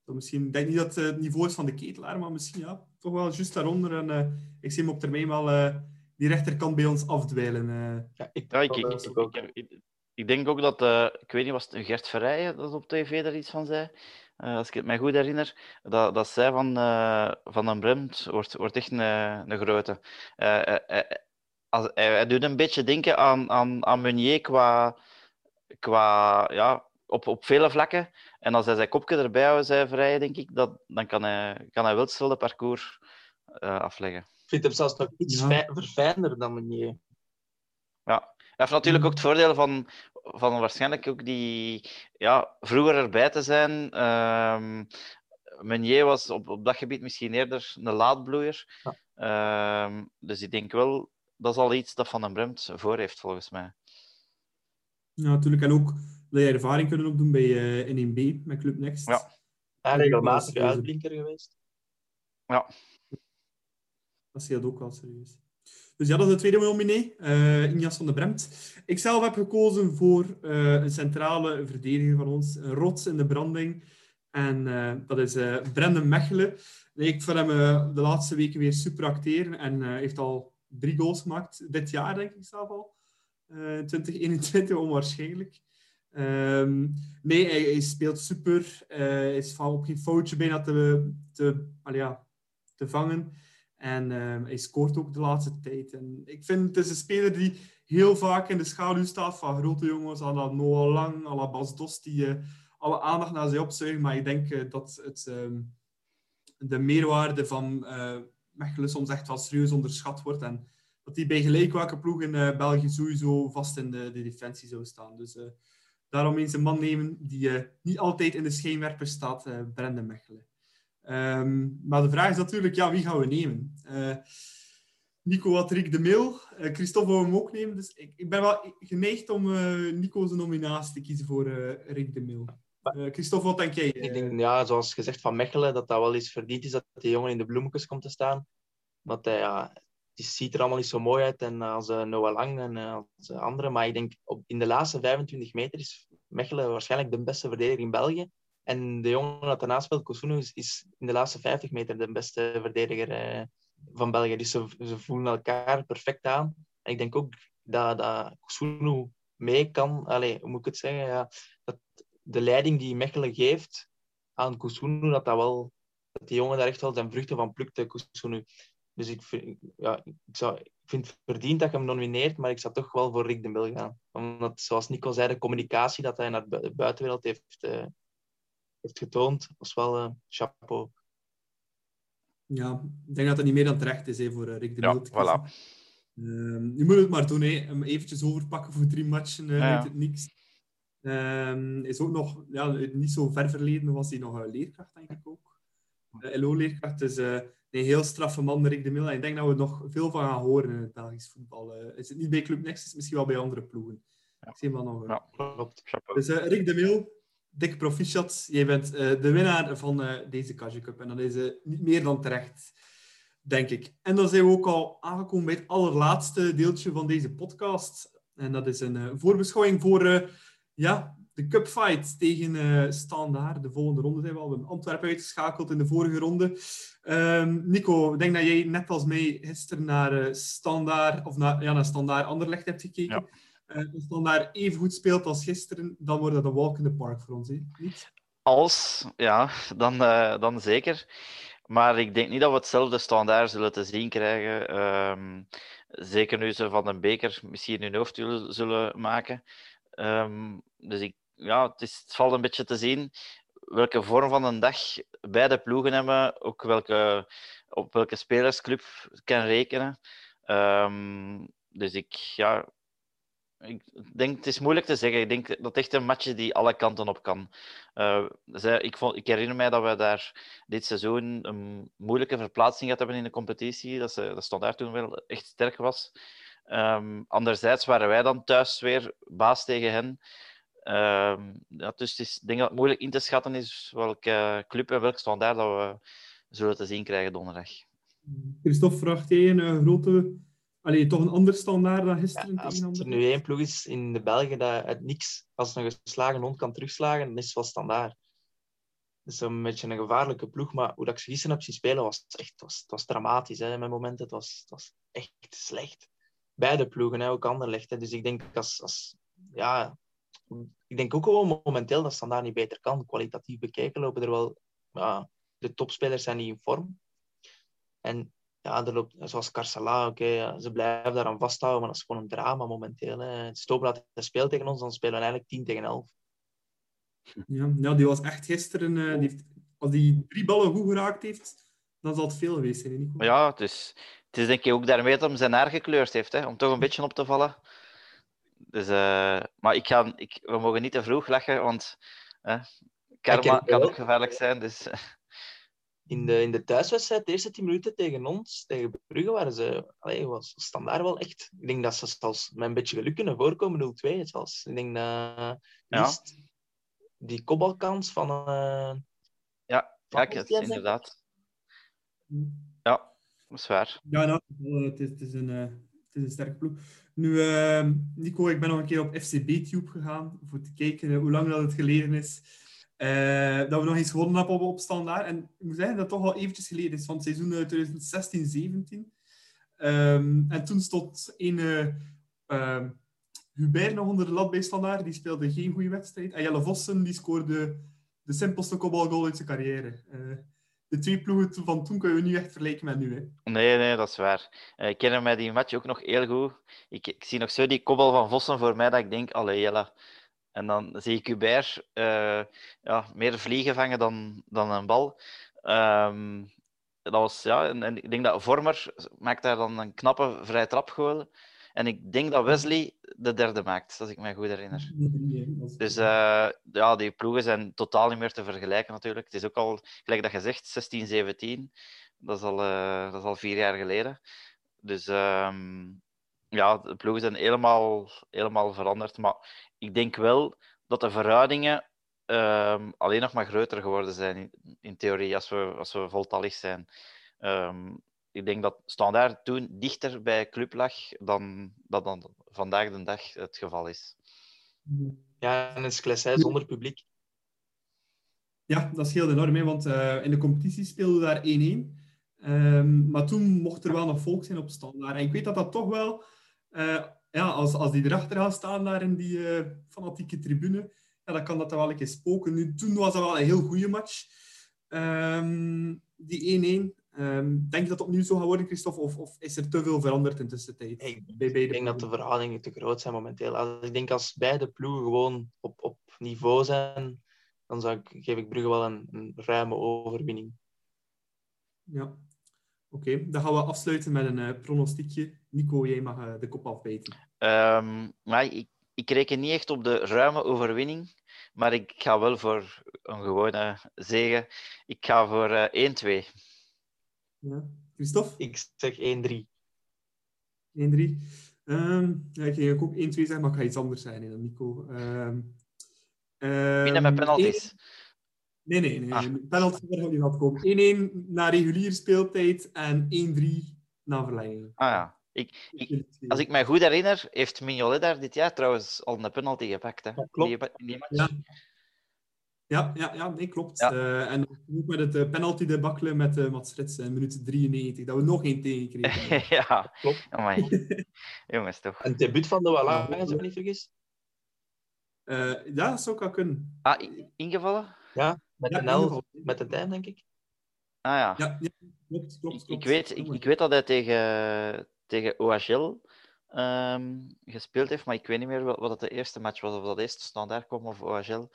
D: Misschien, ik denk niet dat het het niveau is van de ketelaar, maar misschien ja, toch wel juist daaronder. En eh, ik zie hem op termijn wel eh, die rechterkant bij ons afdwijlen. eh.
F: Ja, ik,
E: Ja, ik, ik, ik,
F: ook.
E: ik, ik- ik denk ook dat, eh, ik weet niet, was het Gert Verrijen dat op tv daar iets van zei? Eh, als ik het mij goed herinner, dat, dat zij van, eh, van den Bremt wordt, wordt echt een, een grote. Eh, eh, eh, als, hij, hij doet een beetje denken aan, aan, aan Meunier qua, qua ja, op, op vele vlakken. En als hij zijn kopje erbij houdt, zei Verrijen, denk ik, dat, dan kan hij, kan hij wel hetzelfde parcours eh, afleggen.
F: Ik vind hem zelfs nog iets
D: Ja.
F: fij- verfijnder dan Meunier.
E: Ja, hij heeft natuurlijk ook het voordeel van, van waarschijnlijk ook die ja, vroeger erbij te zijn. ehm, Meunier was op, op dat gebied misschien eerder een laadbloeier.
F: Ja.
E: Ehm, dus ik denk wel, dat is al iets dat Van den Bremt voor heeft, volgens mij.
D: Ja, natuurlijk. En ook dat je ervaring kunnen opdoen bij uh, in 1B met Club Next.
E: Ja.
F: Regelmatig
D: serieus.
F: uitblinker geweest.
E: Ja,
D: Dat zie je ook wel serieus. Dus ja, dat is de tweede nominee, eh Injas van de Bremt. Ik zelf heb gekozen voor eh, een centrale verdediger van ons, een rots in de branding. En eh, dat is eh Brendan Mechelen. Nee, ik vind hem eh, de laatste weken weer super acteren en eh, heeft al drie goals gemaakt. Dit jaar, denk ik zelf al. Eh 2021, (laughs) onwaarschijnlijk. Ehm, nee, hij, speelt super. Eh, Hij is van op geen foutje bijna te, te, ja, te vangen. En ehm, hij scoort ook de laatste tijd. En ik vind het is een speler die heel vaak in de schaduw staat van grote jongens, à la Noah Lang, à la Bas Dost, die eh, alle aandacht naar zich opzuigen. Maar ik denk eh, dat het, ehm, de meerwaarde van Mechelen soms echt wel serieus onderschat wordt. En dat hij bij gelijk welke ploeg in België sowieso vast in de, de defensie zou staan. Dus daarom eens een man nemen die eh, niet altijd in de schijnwerpers staat, eh Brendan Mechelen. Ehm, maar de vraag is natuurlijk, ja, wie gaan we nemen? Eh, Nico had de Mil. Eh Christophe wou hem ook nemen. Dus ik, ik ben wel geneigd om eh Nico's nominatie te kiezen voor eh, Rick de Mil. Eh, Christophe, wat denk jij?
F: Ik denk, ja, zoals gezegd van Mechelen, dat dat wel eens verdiend is dat die jongen in de bloemetjes komt te staan. Want hij, ja, het ziet er allemaal niet zo mooi uit en als eh, Noah Lang en eh, als eh, anderen. Maar ik denk, op, in de laatste 25 meter is Mechelen waarschijnlijk de beste verdediger in België. En de jongen dat daarnaast speelt, Kosunu, is, in de laatste 50 meter de beste verdediger eh, van België. Dus ze, voelen elkaar perfect aan. En ik denk ook dat, dat mee kan... Allee, hoe moet ik het zeggen? Ja, dat de leiding die Mechelen geeft aan Kosunu, dat dat wel... Dat die jongen daar echt wel zijn vruchten van plukte, Kosunu. Dus ik vind, ja, ik, zou, ik vind het verdiend dat je hem nomineert, maar ik zou toch wel voor Rick de Mil gaan. Omdat, zoals Nico zei, de communicatie dat hij naar de bu- buitenwereld heeft, eh, heeft getoond, was wel eh, chapeau.
D: Ja, ik denk dat het niet meer dan terecht is hè, voor eh, Rick de
E: Ja,
D: Mil kiezen.
E: voilà.
D: Ehm, je moet het maar doen, hè. hem eventjes overpakken voor drie matchen eh,
E: Ja.
D: uit het niks. Ehm, is ook nog, ja, niet zo ver verleden was hij nog een leerkracht, denk ik ook. Uh, LO-leerkracht, dus eh, een heel straffe man, Rick de Mil. En ik denk dat we nog veel van gaan horen in het Belgisch voetbal. Eh, is het niet bij Club Next, is misschien wel bij andere ploegen.
E: Ja.
D: Ik zie hem wel nog.
E: Ja.
F: Klopt.
D: Dus eh, Rick de Mil, dik proficiat. Jij bent eh, de winnaar van deze Kaja Cup. En dat is niet meer dan terecht, denk ik. En dan zijn we ook al aangekomen bij het allerlaatste deeltje van deze podcast. En dat is een voorbeschouwing voor ja, de cupfight tegen eh Standaard. De volgende ronde zijn we al. We Antwerpen uitgeschakeld in de vorige ronde. Ehm, Nico, ik denk dat jij net als mij gisteren naar eh Standaard, of naar, ja, naar Standaard Anderlecht hebt gekeken.
E: Ja.
D: Eh, als Standaard even goed speelt als gisteren, dan wordt dat een walk in the park voor ons. Hè? Niet?
E: Als, ja, dan, eh, dan zeker. Maar ik denk niet dat we hetzelfde standaard zullen te zien krijgen. Ehm, zeker nu ze van een beker misschien hun hoofd zullen, zullen maken. Ehm, dus ik, ja, het, is, valt een beetje te zien welke vorm van een dag beide ploegen hebben. Ook welke, op welke spelersclub kan rekenen. Ehm, dus ik, ja, ik denk, het is moeilijk te zeggen. Ik denk dat het echt een match is die alle kanten op kan. Eh, ik, ik herinner mij dat we daar dit seizoen een moeilijke verplaatsing gehad hebben in de competitie. Dat, ze, dat Standaard toen wel echt sterk was. Ehm, anderzijds waren wij dan thuis weer baas tegen hen. Ehm, ja, dus het is, ik denk dat het moeilijk in te schatten is welke club en welk standaard dat we zullen te zien krijgen donderdag.
D: Christophe, vraagt jij een eh, grote... Allee, toch een ander standaard dan gisteren
F: Ja, als er nu één ploeg is in de Belgen dat uit niks, als een geslagen hond kan terugslagen, dan is het wel standaard. Het is een beetje een gevaarlijke ploeg, maar hoe dat ik ze gisteren heb zien spelen, was het echt het was, het was dramatisch. Hè, met momenten. Het was, het was echt slecht. Beide ploegen, hè, ook Anderlecht. Hè. Dus ik denk, als, als, ja, ik denk ook gewoon momenteel dat Standaard niet beter kan. Kwalitatief bekeken lopen er wel... Ja, de topspelers zijn niet in vorm. En ja, er loopt, zoals Carcela, oké, ja, ze blijven daaraan vasthouden, maar dat is gewoon een drama momenteel. Hè. Stobraat speelt tegen ons, dan spelen we eigenlijk 10 tegen 11.
D: Ja, ja, die was echt gisteren... eh, die heeft, als die drie ballen goed geraakt heeft, dan zal het veel geweest zijn, Nico?
E: Ja, het is, het is denk ik ook daarmee dat hem zijn haar gekleurd heeft, hè, om toch een beetje op te vallen. Dus, eh, maar ik ga, ik, we mogen niet te vroeg lachen, want eh, karma
F: het
E: kan
F: wel.
E: ook gevaarlijk zijn. Dus,
G: in de, in de thuiswedstrijd, de eerste 10 minuten tegen ons, tegen Brugge, waren ze, allee, was standaard wel echt. Ik denk dat ze zelfs met een beetje geluk kunnen voorkomen, 0-2 zelfs. Ik denk dat
E: Ja.
G: Die kopbalkans van. eh,
E: Ja,
G: Van
E: ja
G: zeg?
E: inderdaad. Ja, dat is waar.
D: Ja, nou, het, is, het, is een, eh, het is een sterke ploeg. Nu, eh, Nico, ik ben nog een keer op FCB-tube gegaan voor te kijken eh, hoe lang dat het geleden is. eh, dat we nog eens gewonnen hebben op, op standaard. En ik moet zeggen dat het toch al eventjes geleden is, van het seizoen eh, 2016-17. Ehm, en toen stond een eh, ehm, Hubert nog onder de lat bij standaard. Die speelde geen goede wedstrijd. En Jelle Vossen die scoorde de simpelste kopbalgoal uit zijn carrière. De twee ploegen van toen kunnen we niet echt vergelijken met nu. Hè.
E: Nee, nee, dat is waar. Eh, Ik ken mij die match ook nog heel goed. Ik, ik zie nog zo die kopbal van Vossen voor mij dat ik denk, allee, jella. En dan zie ik Hubert eh, ja, meer vliegen vangen dan, dan een bal. Ehm, dat was, ja, en, ik denk dat Vormer maakt daar dan een knappe vrije trapgoal. En ik denk dat Wesley de derde maakt, als ik me goed herinner. Dus eh, ja, die ploegen zijn totaal niet meer te vergelijken natuurlijk. Het is ook al, gelijk dat je zegt, 16, 17. Dat is al, eh, dat is al vier jaar geleden. Dus ehm, ja, de ploegen zijn helemaal, helemaal veranderd. Maar ik denk wel dat de verhoudingen ehm, alleen nog maar groter geworden zijn in, in theorie, als we, als we voltallig zijn. Ehm, ik denk dat Standaard toen dichter bij club lag dan dat dan vandaag de dag het geval is.
G: ja, en een Sclessin zonder publiek.
D: Ja, dat scheelde enorm, hè, want eh, in de competitie speelden we daar 1-1. Ehm, maar toen mocht er wel nog volk zijn op standaard. En ik weet dat dat toch wel, eh, ja, als, als die erachter gaan staan daar in die eh, fanatieke tribune, ja, dan kan dat dan wel een keer spoken. Nu, toen was dat wel een heel goede match, Ehm, die 1-1. Ehm, denk je dat het opnieuw zo gaat worden, Christophe? Of, of is er te veel veranderd in de tussentijd?
G: Ik
D: bij beide
G: Ik denk dat de verhoudingen te groot zijn momenteel. Als, ik denk als beide ploegen gewoon op, op niveau zijn, dan zou ik, geef ik Brugge wel een, een ruime overwinning.
D: Ja. Oké, dan gaan we afsluiten met een eh, pronostiekje. Nico, jij mag eh, de kop afbijten.
E: Ehm, maar ik, ik reken niet echt op de ruime overwinning, maar ik ga wel voor een gewone zege. Ik ga voor eh 1-2.
D: Ja. Christophe?
G: Ik zeg 1-3.
D: 1-3. Ehm ja, ik ging ook 1-2 zeggen, maar ik ga iets anders zijn dan Nico. Ehm
E: Winnen
D: ehm,
E: met penalties.
D: één- Nee, nee, nee.
E: Ah.
D: Penalty gaat niet komen. 1-1 na reguliere speeltijd en 1-3 na verlenging.
E: Ah ja. Ik, ik, als ik mij goed herinner, heeft Mignolet daar dit jaar trouwens al een penalty gepakt. Hè?
G: Ja, klopt.
E: Die, in die match.
D: Ja. Ja, ja, ja, nee, klopt.
E: Ja.
D: Eh, en ook met het uh, penalty debakkelen met uh, Mats Frits in minuut 93, dat we nog één tegenkregen. (laughs)
E: ja,
G: Klopt.
E: Amai. (laughs) Jongens, toch.
G: Een debuut van de Wallang, als ik me niet vergis.
D: Uh, ja, dat zou ik wel kunnen.
E: Ah, ingevallen?
G: Ja, met
D: Ja,
G: een L, met een duim, denk ik.
E: Ah ja.
D: Ja, ja klopt, klopt,
E: Ik,
D: klopt.
E: ik, weet, ik, ik weet dat hij tegen, tegen OHL ehm, gespeeld heeft, maar ik weet niet meer wat, wat het de eerste match was. Of dat eerst standaard kwam of OHL.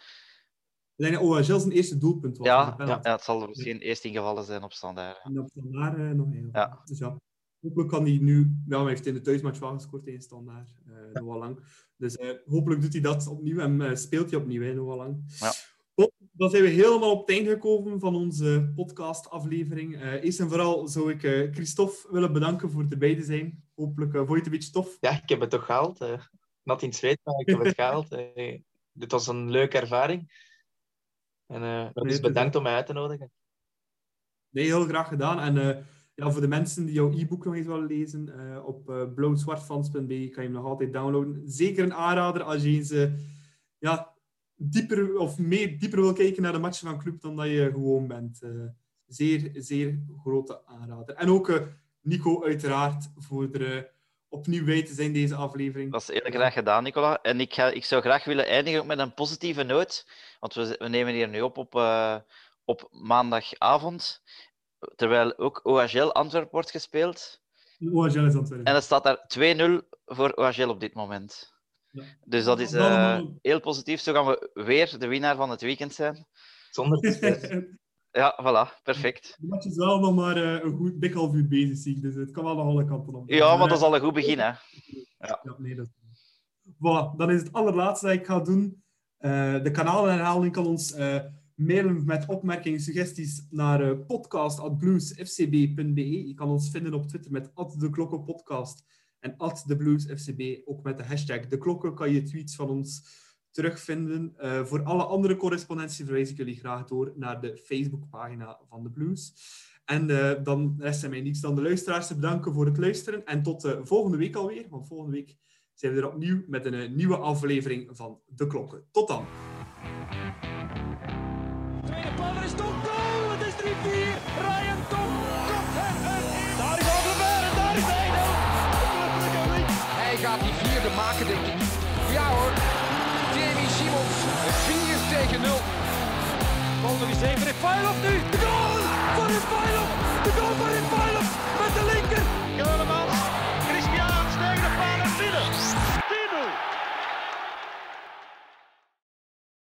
D: Ik denk dat OHL zijn eerste doelpunt was.
E: Ja, ja, het zal misschien eerst ingevallen zijn op standaard.
D: En op standaard uh, nog één.
E: Ja.
D: Dus ja, hopelijk kan hij nu... Ja, hij heeft in de thuismatch wel gescoord tegen standaard. Uh, Noah Lang. Dus uh, hopelijk doet hij dat opnieuw en uh, speelt hij opnieuw, hè, Noah Lang.
E: Ja.
D: Bon, dan zijn we helemaal op het einde gekomen van onze podcast-aflevering. Uh, eerst en vooral zou ik uh, Christophe willen bedanken voor erbij te zijn. Hopelijk uh, vond je het een beetje tof.
G: Ja, ik heb het toch gehaald. Uh, nat in het zweet, maar ik heb het (laughs) gehaald. Uh, dit was een leuke ervaring. En uh, dus bedankt om mij uit te nodigen.
D: Nee, heel graag gedaan. En uh, ja, voor de mensen die jouw e-book nog eens willen lezen, uh, op uh, blauwzwartfans.be kan je hem nog altijd downloaden. Zeker een aanrader als je eens ja, dieper of meer dieper wil kijken naar de matchen van club dan dat je gewoon bent. zeer, zeer grote aanrader. En ook Nico, uiteraard, voor er opnieuw bij te zijn deze aflevering.
E: Dat is heel graag gedaan, Nicola. En ik, ga, ik zou graag willen eindigen met een positieve noot. Want we, we nemen hier nu op op, uh, op maandagavond. Terwijl ook OHL Antwerpen wordt gespeeld.
D: OHL is Antwerpen.
E: En het staat daar 2-0 voor OHL op dit moment. Ja. Dus dat is uh, heel positief. Zo gaan we weer de winnaar van het weekend zijn.
G: Zonder te (laughs)
E: Ja, voilà, perfect.
D: De match is wel nog maar uh, een goed dik half uur bezig, zie ik. Dus het kan wel nog alle kanten op.
E: Ja, maar dat is al een goed begin, hè.
D: Ja, ja nee, dat Voilà, dan is het allerlaatste dat ik ga doen. Uh, de kanaalherhaling kan ons uh, mailen met opmerkingen, suggesties naar uh, podcast.bluesfcb.be. Je kan ons vinden op Twitter met @deklokkenpodcast en @thebluesfcb. Ook met de hashtag de klokken kan je tweets van ons terugvinden. Uh, voor alle andere correspondentie verwijs ik jullie graag door naar de Facebookpagina van de Blues. En uh, dan rest mij niets dan de luisteraars te bedanken voor het luisteren. En tot uh, volgende week alweer, want volgende week zijn we er opnieuw met een nieuwe aflevering van De Klokken. Tot dan.
B: goal
A: nog de even. Refailov nu. De goal van
B: Refailov. De goal van Refailov met de linker. Keulemans. Christian steekt de paal naar binnen.